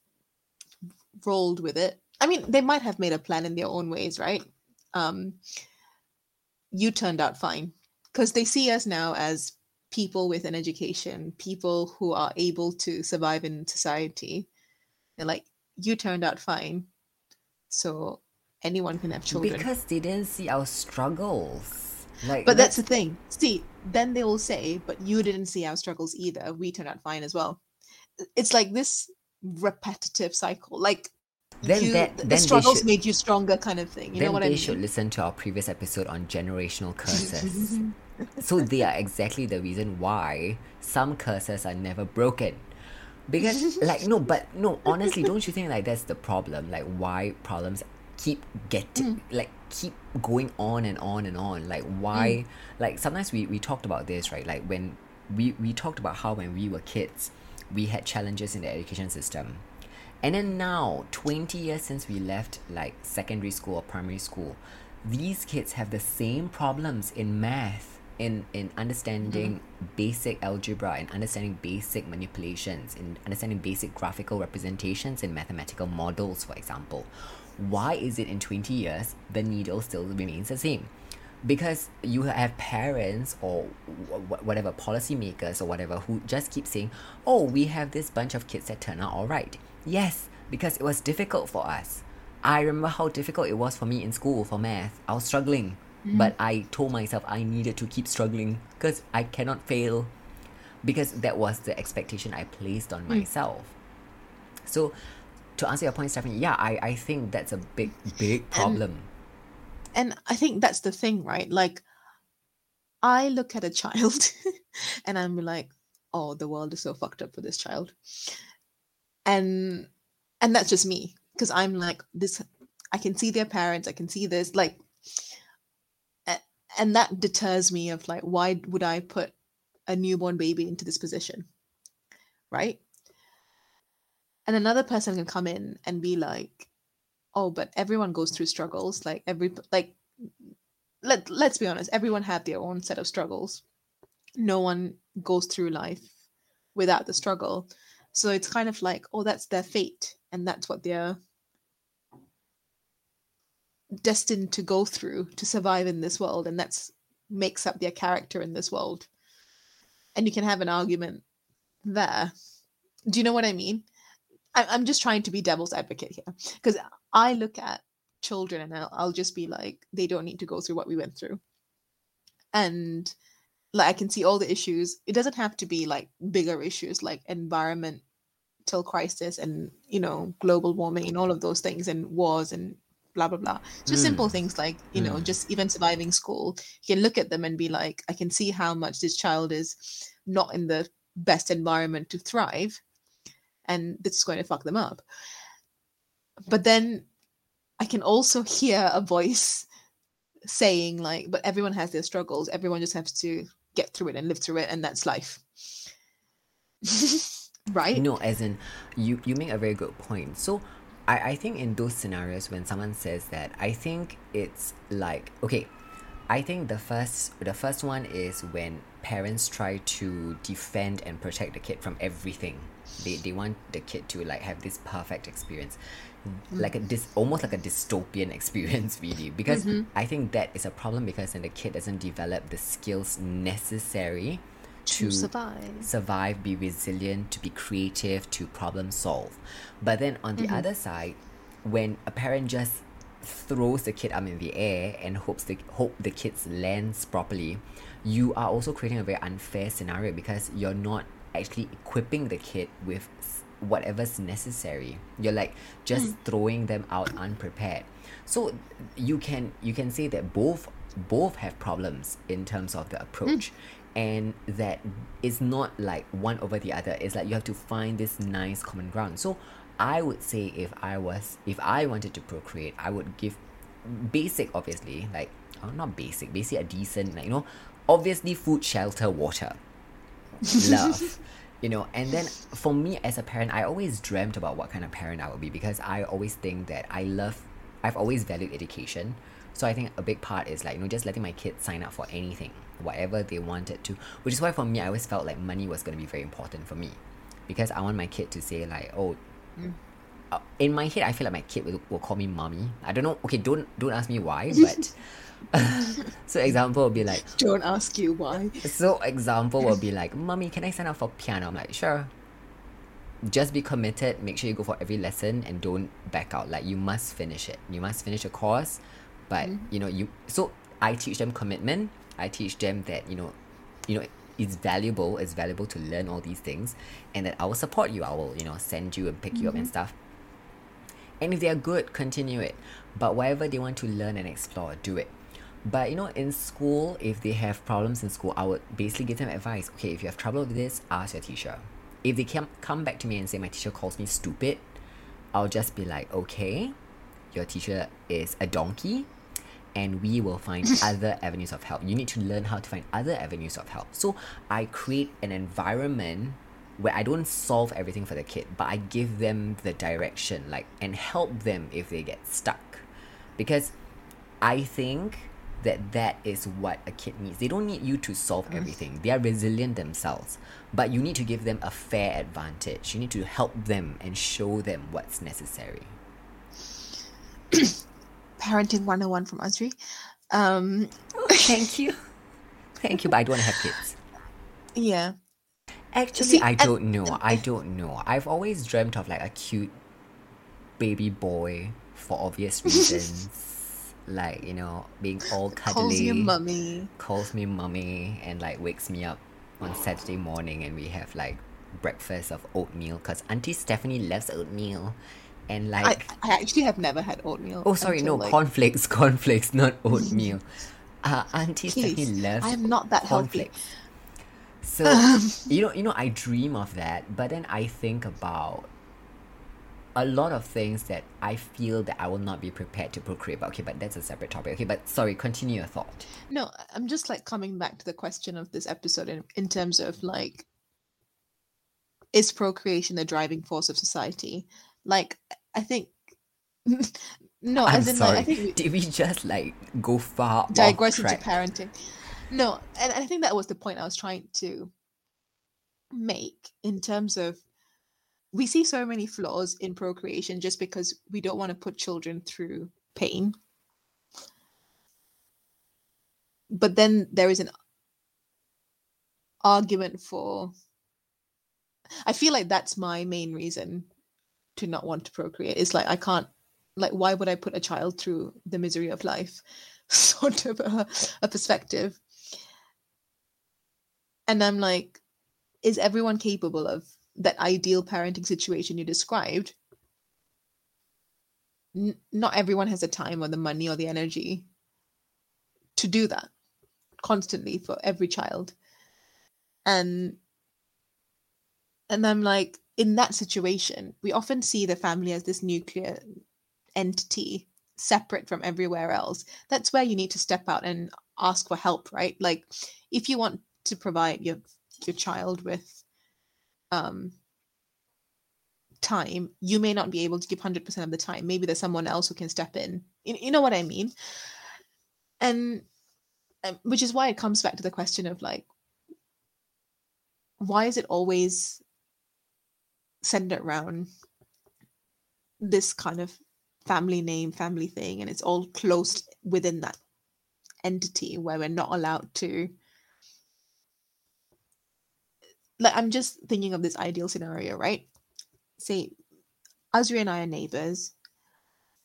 rolled with it. I mean they might have made a plan in their own ways right? Um you turned out fine. Because they see us now as people with an education people who are able to survive in society. They're like you turned out fine. So anyone can have children Because they didn't see our struggles. Like, but that's the thing. See, then they will say, but you didn't see our struggles either. We turned out fine as well. It's like this repetitive cycle. Like Then you, that- the then they struggles should- made you stronger kind of thing. You know what they I mean? should listen to our previous episode on generational curses. so they are exactly the reason why some curses are never broken. Because like no, but no, honestly, don't you think like that's the problem? Like why problems keep getting hmm. like keep going on and on and on. Like why hmm. like sometimes we, we talked about this, right? Like when we, we talked about how when we were kids we had challenges in the education system. And then now, 20 years since we left like secondary school or primary school, these kids have the same problems in math, in, in understanding hmm. basic algebra, and understanding basic manipulations, in understanding basic graphical representations in mathematical models, for example. Why is it in 20 years the needle still remains the same? because you have parents or wh- wh- whatever policymakers or whatever who just keep saying oh we have this bunch of kids that turn out all right. Yes because it was difficult for us. I remember how difficult it was for me in school for math. I was struggling mm-hmm. but i told myself i needed to keep struggling because i cannot fail because that was the expectation i placed on mm. myself. So to answer your point stephanie yeah i, I think that's a big big problem and I think that's the thing, right? Like, I look at a child and I'm like, oh, the world is so fucked up for this child. And and that's just me. Because I'm like, this I can see their parents, I can see this, like and that deters me of like, why would I put a newborn baby into this position? Right? And another person can come in and be like, oh but everyone goes through struggles like every like let let's be honest, everyone had their own set of struggles. No one goes through life without the struggle. So it's kind of like, oh, that's their fate, and that's what they're destined to go through to survive in this world, and that's makes up their character in this world. And you can have an argument there. Do you know what I mean? I'm just trying to be devil's advocate here because I look at children and I'll, I'll just be like, they don't need to go through what we went through. And like I can see all the issues. It doesn't have to be like bigger issues like environmental crisis and you know global warming and all of those things and wars and blah blah blah. Just Mm. simple things like you know Mm. just even surviving school. You can look at them and be like, I can see how much this child is not in the best environment to thrive, and this is going to fuck them up. But then I can also hear a voice saying like, but everyone has their struggles. Everyone just has to get through it and live through it, and that's life. right? No, as in you you make a very good point. So I, I think in those scenarios when someone says that, I think it's like okay, I think the first the first one is when parents try to defend and protect the kid from everything. They they want the kid to like have this perfect experience. Like a mm. this almost like a dystopian experience really because mm-hmm. I think that is a problem because then the kid doesn't develop the skills necessary To survive. survive, be resilient, to be creative, to problem solve. But then on the mm-hmm. other side, when a parent just throws the kid up in the air and hopes the hope the kids lands properly, you are also creating a very unfair scenario because you're not actually equipping the kid with whatever's necessary. You're like just mm. throwing them out unprepared. So you can you can say that both both have problems in terms of the approach. Mm. And that it's not like one over the other. It's like you have to find this nice common ground. So i would say if i was if i wanted to procreate i would give basic obviously like oh, not basic basic a decent like you know obviously food shelter water. Love. You know and then for me as a parent i always dreamt about what kind of parent i would be because i always think that i love i've always valued education. So i think a big part is like you know just letting my kids sign up for anything whatever they wanted to which is why for me i always felt like money was going to be very important for me because i want my kid to say like oh uh, in my head i feel like my kid will, will call me mommy. I don't know okay don't don't ask me why but so example would be like Don't ask you why. so example will be like, Mommy, can I sign up for piano? I'm like, sure. Just be committed, make sure you go for every lesson and don't back out. Like you must finish it. You must finish a course. But mm-hmm. you know, you so I teach them commitment. I teach them that, you know, you know, it's valuable, it's valuable to learn all these things and that I will support you. I will, you know, send you and pick you up and mm-hmm. stuff. And if they are good, continue it. But whatever they want to learn and explore, do it. But you know, in school, if they have problems in school, I would basically give them advice. Okay, if you have trouble with this, ask your teacher. If they come come back to me and say my teacher calls me stupid, I'll just be like, okay, your teacher is a donkey, and we will find other avenues of help. You need to learn how to find other avenues of help. So I create an environment where I don't solve everything for the kid, but I give them the direction, like, and help them if they get stuck. Because I think that that is what a kid needs. They don't need you to solve everything. They are resilient themselves, but you need to give them a fair advantage. You need to help them and show them what's necessary. Parenting 101 from Azri. Um, Thank you. Thank you, but I don't have kids. yeah. Actually, See, I don't know. I don't know. I've always dreamt of like a cute baby boy for obvious reasons. Like, you know, being all cuddly. Calls you mummy. calls me mummy and like wakes me up on Saturday morning and we have like breakfast of oatmeal because Auntie Stephanie loves oatmeal. And like, I actually have never had oatmeal. oh, sorry, until, no, like, cornflakes, cornflakes, not oatmeal. Uh, Auntie Stephanie loves I am not that healthy. cornflakes. So you know, you know, I dream of that, but then I think about a lot of things that I feel that I will not be prepared to procreate. But okay, but that's a separate topic. Okay, but sorry, continue your thought. No, I'm just like coming back to the question of this episode in, in terms of like, is procreation the driving force of society? Like, I think No, I'm as in sorry. like I think we Did we just like go far digress into parenting. No, and I think that was the point I was trying to make in terms of we see so many flaws in procreation just because we don't want to put children through pain. But then there is an argument for I feel like that's my main reason to not want to procreate. It's like I can't like why would I put a child through the misery of life? Sort of a, a perspective. And I'm like, is everyone capable of that ideal parenting situation you described? N- not everyone has the time or the money or the energy to do that constantly for every child. And and I'm like, in that situation, we often see the family as this nuclear entity separate from everywhere else. That's where you need to step out and ask for help, right? Like if you want to provide your your child with um time, you may not be able to give 100% of the time. Maybe there's someone else who can step in. You, you know what I mean? And um, which is why it comes back to the question of like why is it always centered around this kind of family name, family thing, and it's all closed within that entity where we're not allowed to. Like, I'm just thinking of this ideal scenario, right? Say, Azri and I are neighbors.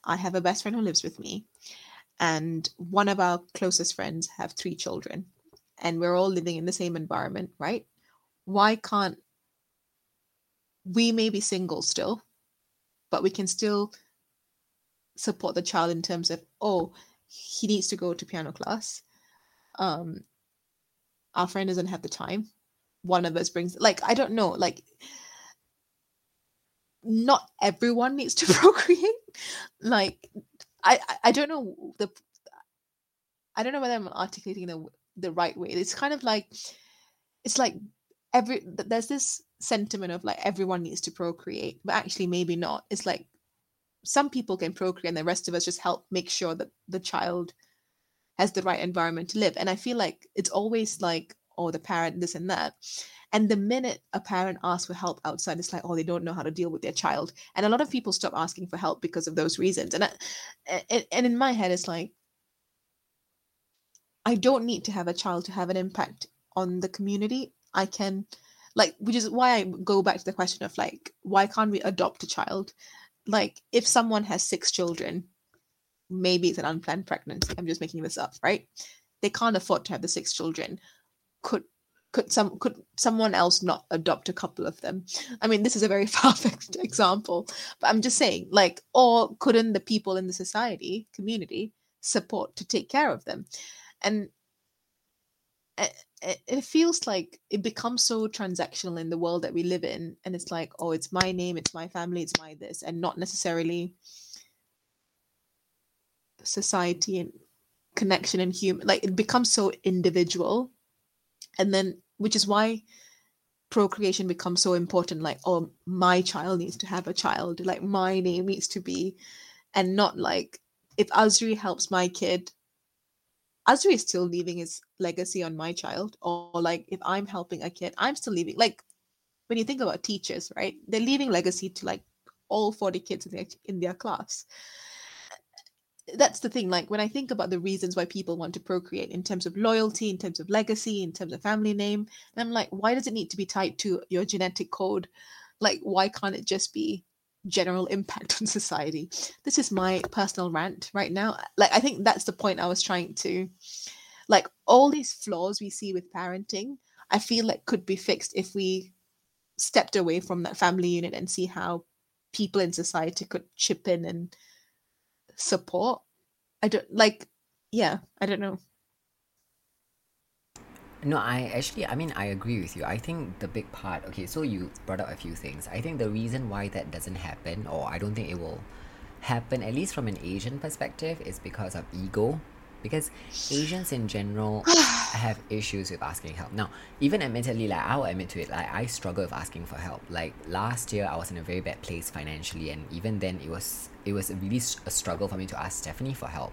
I have a best friend who lives with me, and one of our closest friends have three children, and we're all living in the same environment, right? Why can't we may be single still, but we can still support the child in terms of oh he needs to go to piano class um our friend doesn't have the time one of us brings like i don't know like not everyone needs to procreate. Like i i, don't know the i don't know whether i'm articulating the the right way. It's kind of like it's like every there's this sentiment of like everyone needs to procreate but actually maybe not. It's like some people can procreate and the rest of us just help make sure that the child has the right environment to live. And i feel like it's always like oh the parent this and that. And the minute a parent asks for help outside it's like oh they don't know how to deal with their child. And a lot of people stop asking for help because of those reasons. And I, and in my head it's like i don't need to have a child to have an impact on the community. I can like which is why i go back to the question of like why can't we adopt a child? Like if someone has six children maybe it's an unplanned pregnancy. I'm just making this up right? They can't afford to have the six children could could some could someone else not adopt a couple of them? I mean this is a very far-fetched example but i'm just saying like or couldn't the people in the society community support to take care of them? And it, it feels like it becomes so transactional in the world that we live in and it's like oh it's my name it's my family it's my this and not necessarily society and connection and human like it becomes so individual and then which is why procreation becomes so important like oh my child needs to have a child like my name needs to be and not like if azri helps my kid azri is still leaving his legacy on my child or like if i'm helping a kid i'm still leaving like when you think about teachers right they're leaving legacy to like all 40 kids in their in their class that's the thing like when i think about the reasons why people want to procreate in terms of loyalty in terms of legacy in terms of family name i'm like why does it need to be tied to your genetic code? Like why can't it just be general impact on society? This is my personal rant right now. Like i think that's the point i was trying to like all these flaws we see with parenting i feel like could be fixed if we stepped away from that family unit and see how people in society could chip in and support i don't like yeah i don't know No, I actually, I mean, I agree with you. I think the big part, okay, so you brought up a few things. I think the reason why that doesn't happen, or I don't think it will happen, at least from an Asian perspective, is because of ego. Because Asians in general have issues with asking help. Now, even admittedly, like I'll admit to it, like I struggle with asking for help. Like last year, I was in a very bad place financially, and even then, it was it was really a struggle for me to ask Stephanie for help.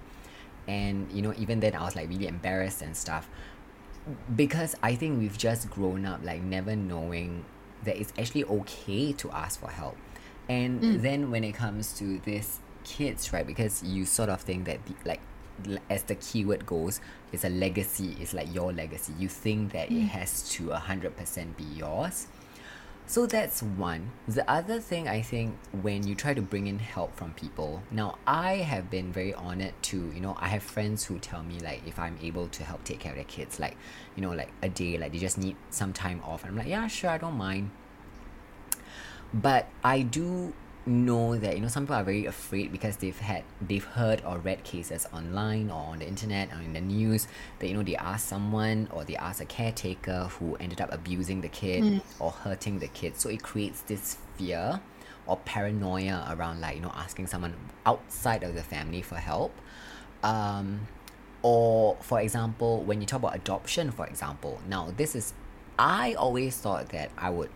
And you know, even then, I was like really embarrassed and stuff because I think we've just grown up like never knowing that it's actually okay to ask for help. And mm. then when it comes to this kids, right? Because you sort of think that the, like as the keyword goes, it's a legacy. It's like your legacy. You think that mm. it has to hundred percent be yours. So that's one. The other thing I think when you try to bring in help from people, now I have been very honored to, you know, I have friends who tell me like if I'm able to help take care of their kids, like, you know, like a day, like they just need some time off. And I'm like, yeah, sure, I don't mind. But I do know that you know some people are very afraid because they've had they've heard or read cases online or on the internet or in the news that you know they ask someone or they ask a caretaker who ended up abusing the kid mm. or hurting the kid. So it creates this fear or paranoia around like you know asking someone outside of the family for help. Um or for example when you talk about adoption for example. Now this is i always thought that i would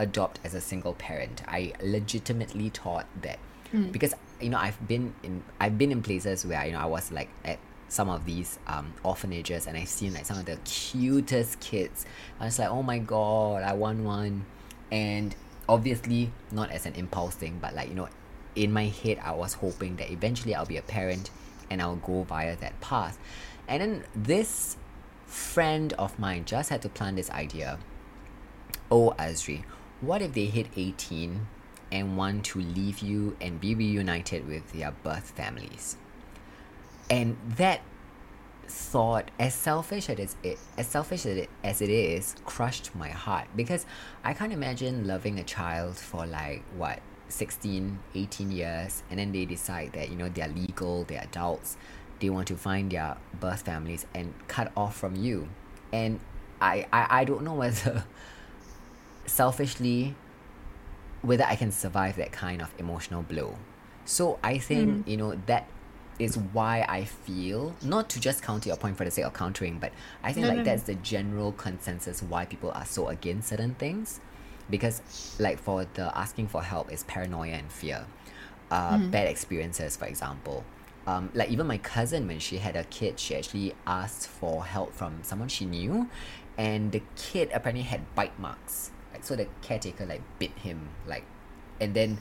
adopt as a single parent. I legitimately thought that mm. because you know I've been in I've been in places where you know I was like at some of these um, orphanages and I've seen like some of the cutest kids. I was like, oh my god, I want one. And obviously not as an impulse thing, but like, you know, in my head I was hoping that eventually I'll be a parent and I'll go via that path. And then this friend of mine just had to plant this idea. Oh Azri, what if they hit 18 and want to leave you and be reunited with their birth families? And that thought, as selfish as it, as selfish as it, as it is, crushed my heart because I can't imagine loving a child for like what 16, 18 years, and then they decide that you know they're legal, they're adults, they want to find their birth families and cut off from you. And I, I, I don't know whether selfishly whether I can survive that kind of emotional blow. So I think, mm. you know, that is why I feel not to just counter your point for the sake of countering, but I think no, like no, that's no. the general consensus why people are so against certain things. Because like for the asking for help is paranoia and fear. Uh, mm. bad experiences, for example. Um, like even my cousin when she had a kid, she actually asked for help from someone she knew, and the kid apparently had bite marks like so the caretaker like bit him like and then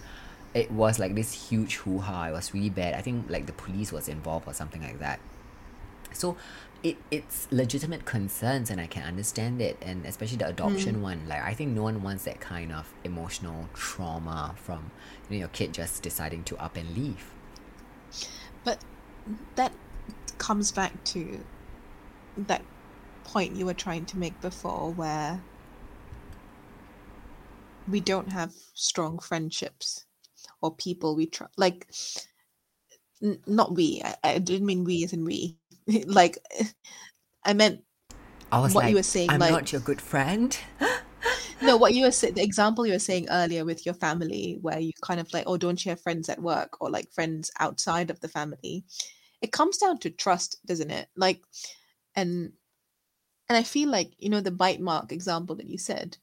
it was like this huge hoo-ha. It was really bad. I think like the police was involved or something like that. So it it's legitimate concerns and i can understand it. And especially the adoption mm. one like i think no one wants that kind of emotional trauma from you know your kid just deciding to up and leave. But that comes back to that point you were trying to make before where we don't have strong friendships or people we trust like n- not we I, I, didn't mean we as in we like i meant I was what like, you were saying i'm like, not your good friend. No what you were saying the example you were saying earlier with your family where you kind of like oh don't you have friends at work or like friends outside of the family it comes down to trust doesn't it? Like and and i feel like you know the bite mark example that you said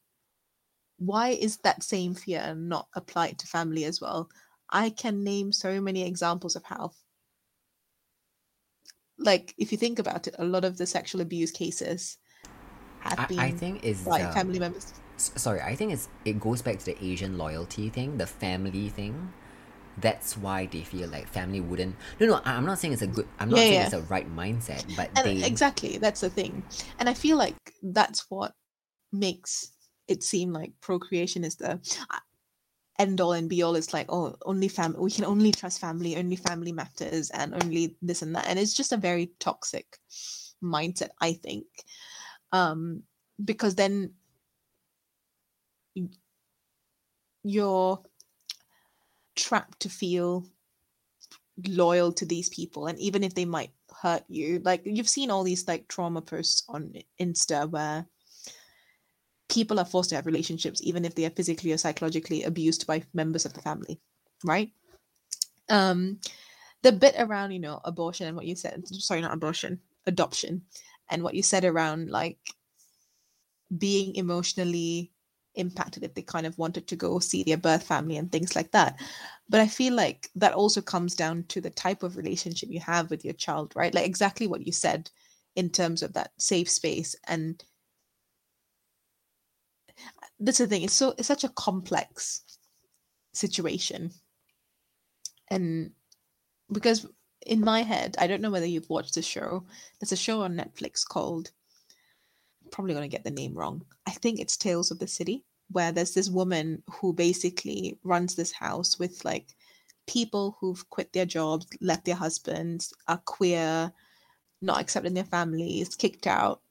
why is that same fear not applied to family as well? I can name so many examples of how, like, if you think about it, a lot of the sexual abuse cases have been I, think is by the, family members. Sorry, I think it's it goes back to the Asian loyalty thing, the family thing. That's why they feel like family wouldn't. No, no, I'm not saying it's a good. I'm not yeah, saying yeah. it's a right mindset, but and they exactly that's the thing, and I feel like that's what makes it seemed like procreation is the uh, end all and be all. It's like oh only family we can only trust family only family matters and only this and that. And it's just a very toxic mindset i think. Um because then you're trapped to feel loyal to these people. And even if they might hurt you like you've seen all these like trauma posts on insta where people are forced to have relationships even if they are physically or psychologically abused by members of the family right? Um the bit around you know abortion and what you said sorry not abortion adoption and what you said around like being emotionally impacted if they kind of wanted to go see their birth family and things like that. But i feel like that also comes down to the type of relationship you have with your child right? Like exactly what you said in terms of that safe space and that's the thing it's so it's such a complex situation. And because in my head i don't know whether you've watched the show there's a show on netflix called probably going to get the name wrong i think it's tales of the city where there's this woman who basically runs this house with like people who've quit their jobs left their husbands are queer not accepted in their families kicked out.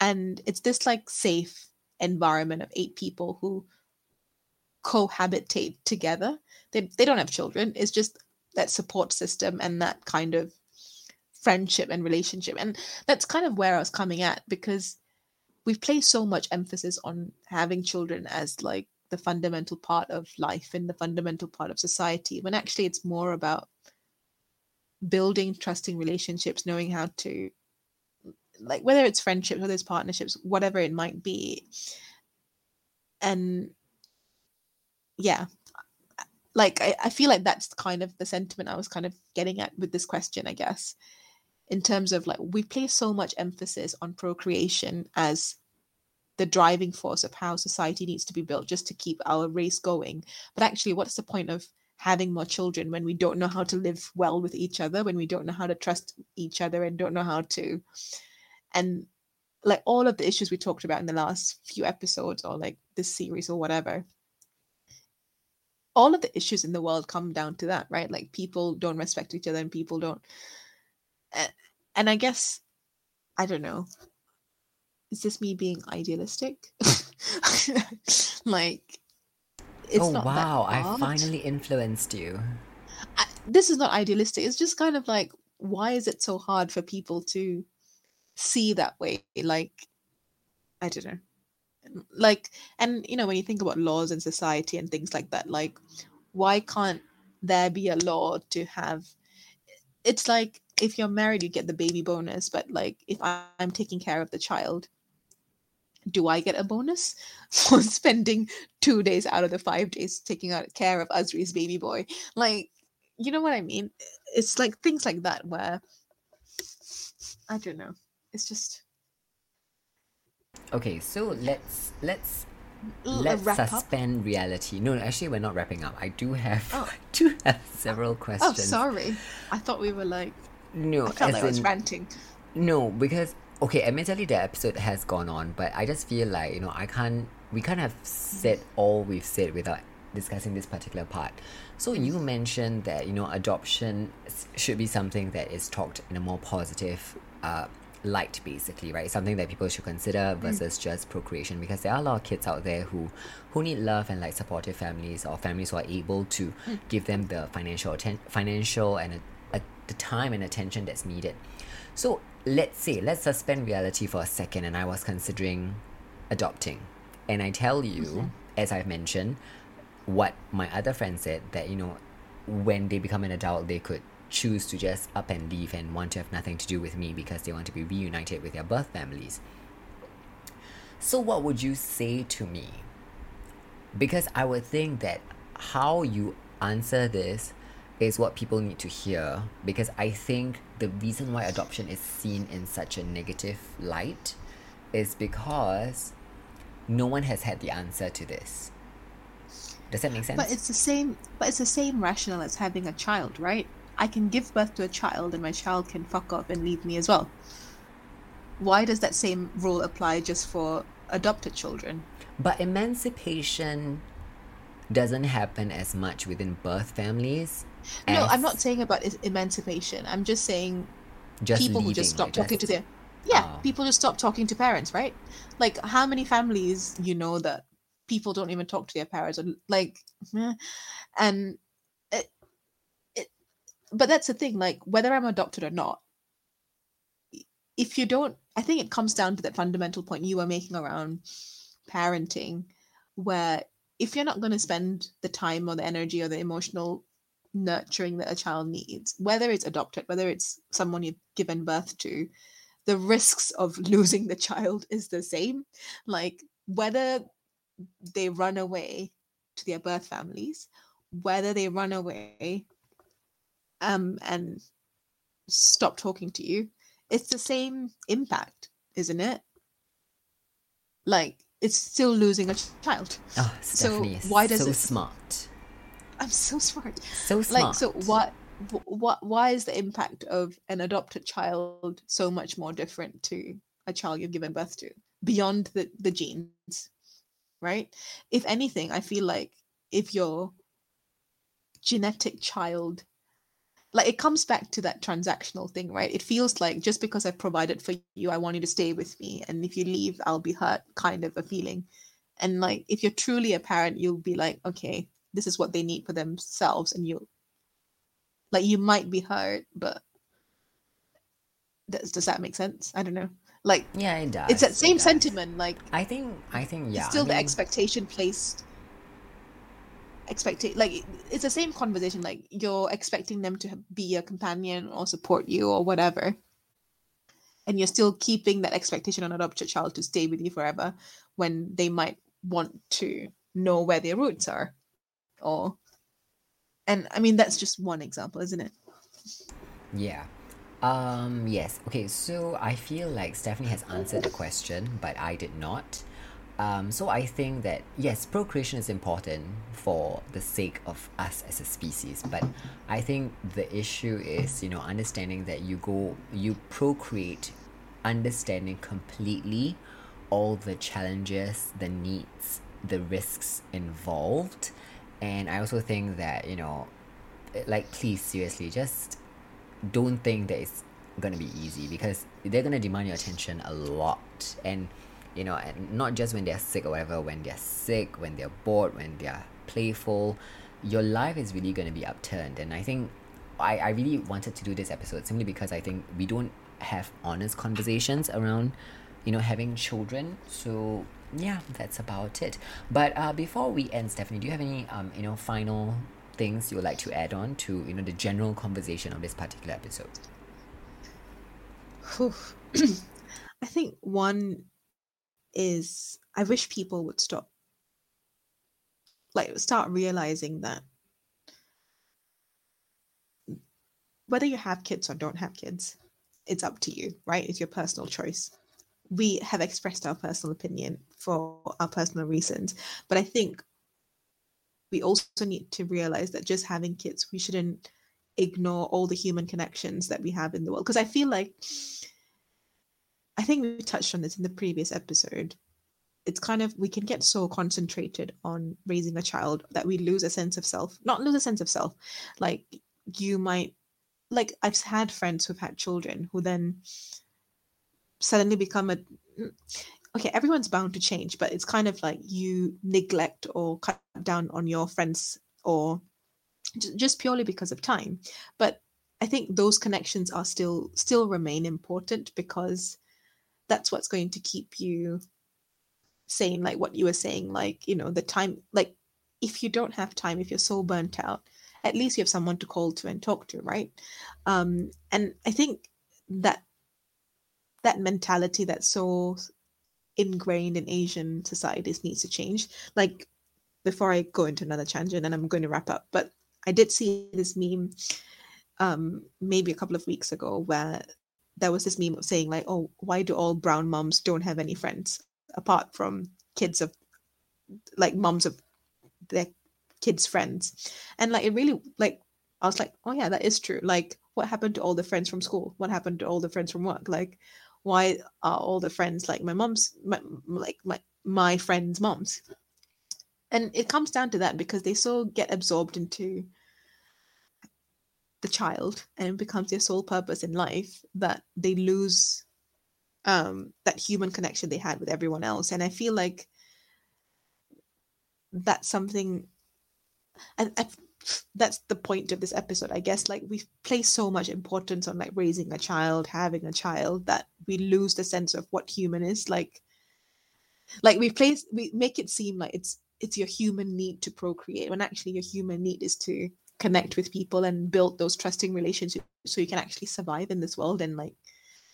And it's this like safe environment of eight people who cohabitate together. They they don't have children. It's just that support system and that kind of friendship and relationship. And that's kind of where I was coming at because we've placed so much emphasis on having children as like the fundamental part of life and the fundamental part of society when actually it's more about building trusting relationships knowing how to like whether it's friendships whether it's partnerships whatever it might be. And yeah like I, I feel like that's kind of the sentiment i was kind of getting at with this question i guess in terms of like we place so much emphasis on procreation as the driving force of how society needs to be built just to keep our race going. But actually what's the point of having more children when we don't know how to live well with each other when we don't know how to trust each other and don't know how to and like all of the issues we talked about in the last few episodes or like this series or whatever all of the issues in the world come down to that right? Like people don't respect each other and people don't eh, and i guess i don't know. Is this me being idealistic? Like it's oh wow. I finally influenced you. I, this is not idealistic. It's just kind of like why is it so hard for people to see that way like i don't know like and you know when you think about laws in society and things like that like why can't there be a law to have it's like if you're married you get the baby bonus but like if i'm taking care of the child do i get a bonus for spending two days out of the five days taking out care of azri's baby boy? Like you know what i mean? It's like things like that where i don't know it's just okay so let's let's let's suspend up. reality. No actually we're not wrapping up. I do have oh. i do have several oh, questions. oh sorry. I thought we were like no i felt like in, i was ranting. No because okay admittedly the episode has gone on but i just feel like you know i can't we can't have said all we've said without discussing this particular part. So you mentioned that you know adoption should be something that is talked in a more positive uh, light basically right something that people should consider mm. versus mm. just procreation because there are a lot of kids out there who who need love and like supportive families or families who are able to mm. give them the financial atten- financial and a, a, the time and attention that's needed so let's say let's suspend reality for a second and i was considering adopting and i tell you mm-hmm. as i've mentioned what my other friend said that you know when they become an adult they could choose to just up and leave and want to have nothing to do with me because they want to be reunited with their birth families. So, what would you say to me? Because I would think that how you answer this is what people need to hear because I think the reason why adoption is seen in such a negative light is because no one has had the answer to this. Does that make sense? But it's the same but it's the same rationale as having a child, right? I can give birth to a child and my child can fuck off and leave me as well. Why does that same rule apply just for adopted children? But emancipation doesn't happen as much within birth families. No, I'm not saying about emancipation. I'm just saying just people who just stop talking just... to their yeah, oh. people just stop talking to parents, right? Like how many families you know that people don't even talk to their parents or like and but that's the thing like whether i'm adopted or not if you don't i think it comes down to that fundamental point you were making around parenting where if you're not going to spend the time or the energy or the emotional nurturing that a child needs, whether it's adopted, whether it's someone you've given birth to, the risks of losing the child is the same. Like whether they run away to their birth families, whether they run away um, and stop talking to you, it's the same impact, isn't it? Like it's still losing a child. Oh, Stephanie so why does so it smart. I'm so smart. So smart. Like so what what why is the impact of an adopted child so much more different to a child you've given birth to beyond the the genes right if anything i feel like if your genetic child like it comes back to that transactional thing right? It feels like just because i've provided for you i want you to stay with me. And if you leave i'll be hurt kind of a feeling. And like if you're truly a parent you'll be like okay this is what they need for themselves. And you like you might be hurt but does, does that make sense? I don't know. Like yeah, it does. it's that same sentiment like I think I think yeah. it's still I the expectation placed expecting like it's the same conversation like you're expecting them to be a companion or support you or whatever and you're still keeping that expectation on adopted child to stay with you forever when they might want to know where their roots are or and i mean that's just one example isn't it Yeah. Um, yes. Okay, so I feel like Stephanie has answered the question, but I did not. Um, so I think that yes, procreation is important for the sake of us as a species, but I think the issue is, you know, understanding that you go you procreate understanding completely all the challenges, the needs, the risks involved. And I also think that, you know, like please seriously just don't think that it's gonna be easy because they're gonna demand your attention a lot and you know and not just when they're sick or whatever when they're sick when they're bored when they're playful your life is really gonna be upturned. And i think i, I really wanted to do this episode simply because i think we don't have honest conversations around you know having children. So yeah that's about it. But uh, before we end stephanie do you have any um you know final things you would like to add on to you know the general conversation of this particular episode? I think one is I wish people would stop, like, start realizing that whether you have kids or don't have kids, it's up to you, right? It's your personal choice. We have expressed our personal opinion for our personal reasons, but I think we also need to realize that just having kids, we shouldn't ignore all the human connections that we have in the world. Because I feel like I think we touched on this in the previous episode. It's kind of we can get so concentrated on raising a child that we lose a sense of self. Not lose a sense of self. Like you might like I've had friends who've had children who then suddenly become a okay, everyone's bound to change, but it's kind of like you neglect or cut down on your friends or just purely because of time. But I think those connections are still still remain important because that's what's going to keep you sane like what you were saying like you know the time like if you don't have time if you're so burnt out at least you have someone to call to and talk to right? Um and i think that that mentality that's so ingrained in asian societies needs to change. Like before i go into another tangent and i'm going to wrap up but i did see this meme um maybe a couple of weeks ago where there was this meme of saying like oh why do all brown moms don't have any friends apart from kids of like moms of their kids friends? And like it really like i was like oh yeah that is true. Like what happened to all the friends from school? What happened to all the friends from work? Like why are all the friends like my mom's my, like my my friends moms? And it comes down to that because they so get absorbed into the child and it becomes their sole purpose in life that they lose um that human connection they had with everyone else. And i feel like that's something and I, that's the point of this episode i guess. Like we place so much importance on like raising a child having a child that we lose the sense of what human is. Like like we place we make it seem like it's it's your human need to procreate when actually your human need is to connect with people and build those trusting relationships so you can actually survive in this world and like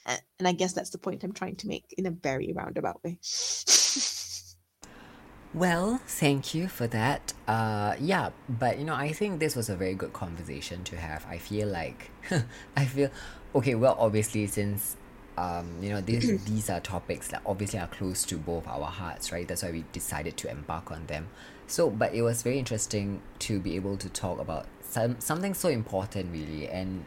and i guess that's the point i'm trying to make in a very roundabout way Well, thank you for that. Uh, yeah, but you know, I think this was a very good conversation to have. I feel like, I feel, okay. Well, obviously, since um, you know, these these are topics that obviously are close to both our hearts, right? That's why we decided to embark on them. So, but it was very interesting to be able to talk about some something so important, really. And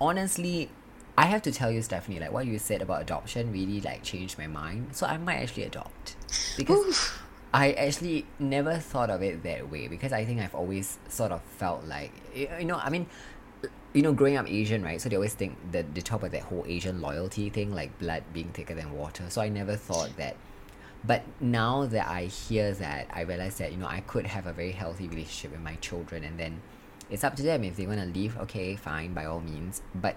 honestly, I have to tell you, Stephanie, like what you said about adoption really like changed my mind. So I might actually adopt because. I actually never thought of it that way because I think I've always sort of felt like you you know I mean you know growing up Asian right so they always think that they talk about that whole Asian loyalty thing like blood being thicker than water so I never thought that but now that I hear that I realize that you know I could have a very healthy relationship with my children and then it's up to them if they want to leave okay fine by all means but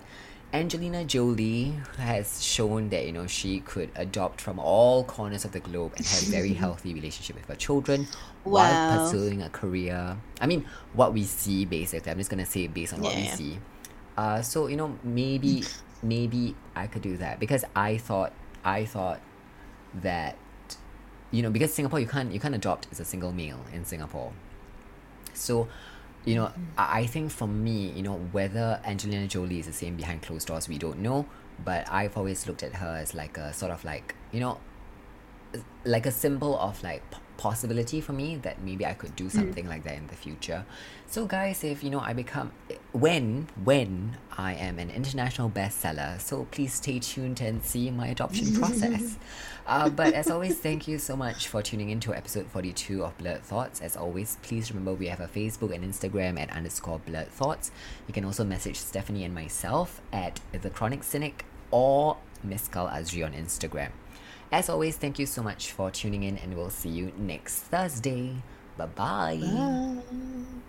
Angelina Jolie has shown that you know she could adopt from all corners of the globe and have a very healthy relationship with her children while pursuing a career. I mean, what we see basically. I'm just gonna say based on what we Yeah. see. Uh, so you know maybe maybe I could do that because I thought I thought that you know because Singapore you can't you can't adopt as a single male in Singapore. So, you know, I I think for me, you know, whether Angelina Jolie is the same behind closed doors, we don't know. But I've always looked at her as like a sort of like, you know, like a symbol of like possibility for me that maybe I could do mm. something like that in the future. So guys, if you know I become when when I am an international bestseller, so please stay tuned and see my adoption process. Uh, but as always, thank you so much for tuning in to episode 42 of Blurred Thoughts. As always, please remember we have a Facebook and Instagram at underscore Blurred Thoughts. You can also message Stephanie and myself at the Chronic Cynic or Miss Kal Azri on Instagram. As always, thank you so much for tuning in, and we'll see you next Thursday. Bye-bye. Bye.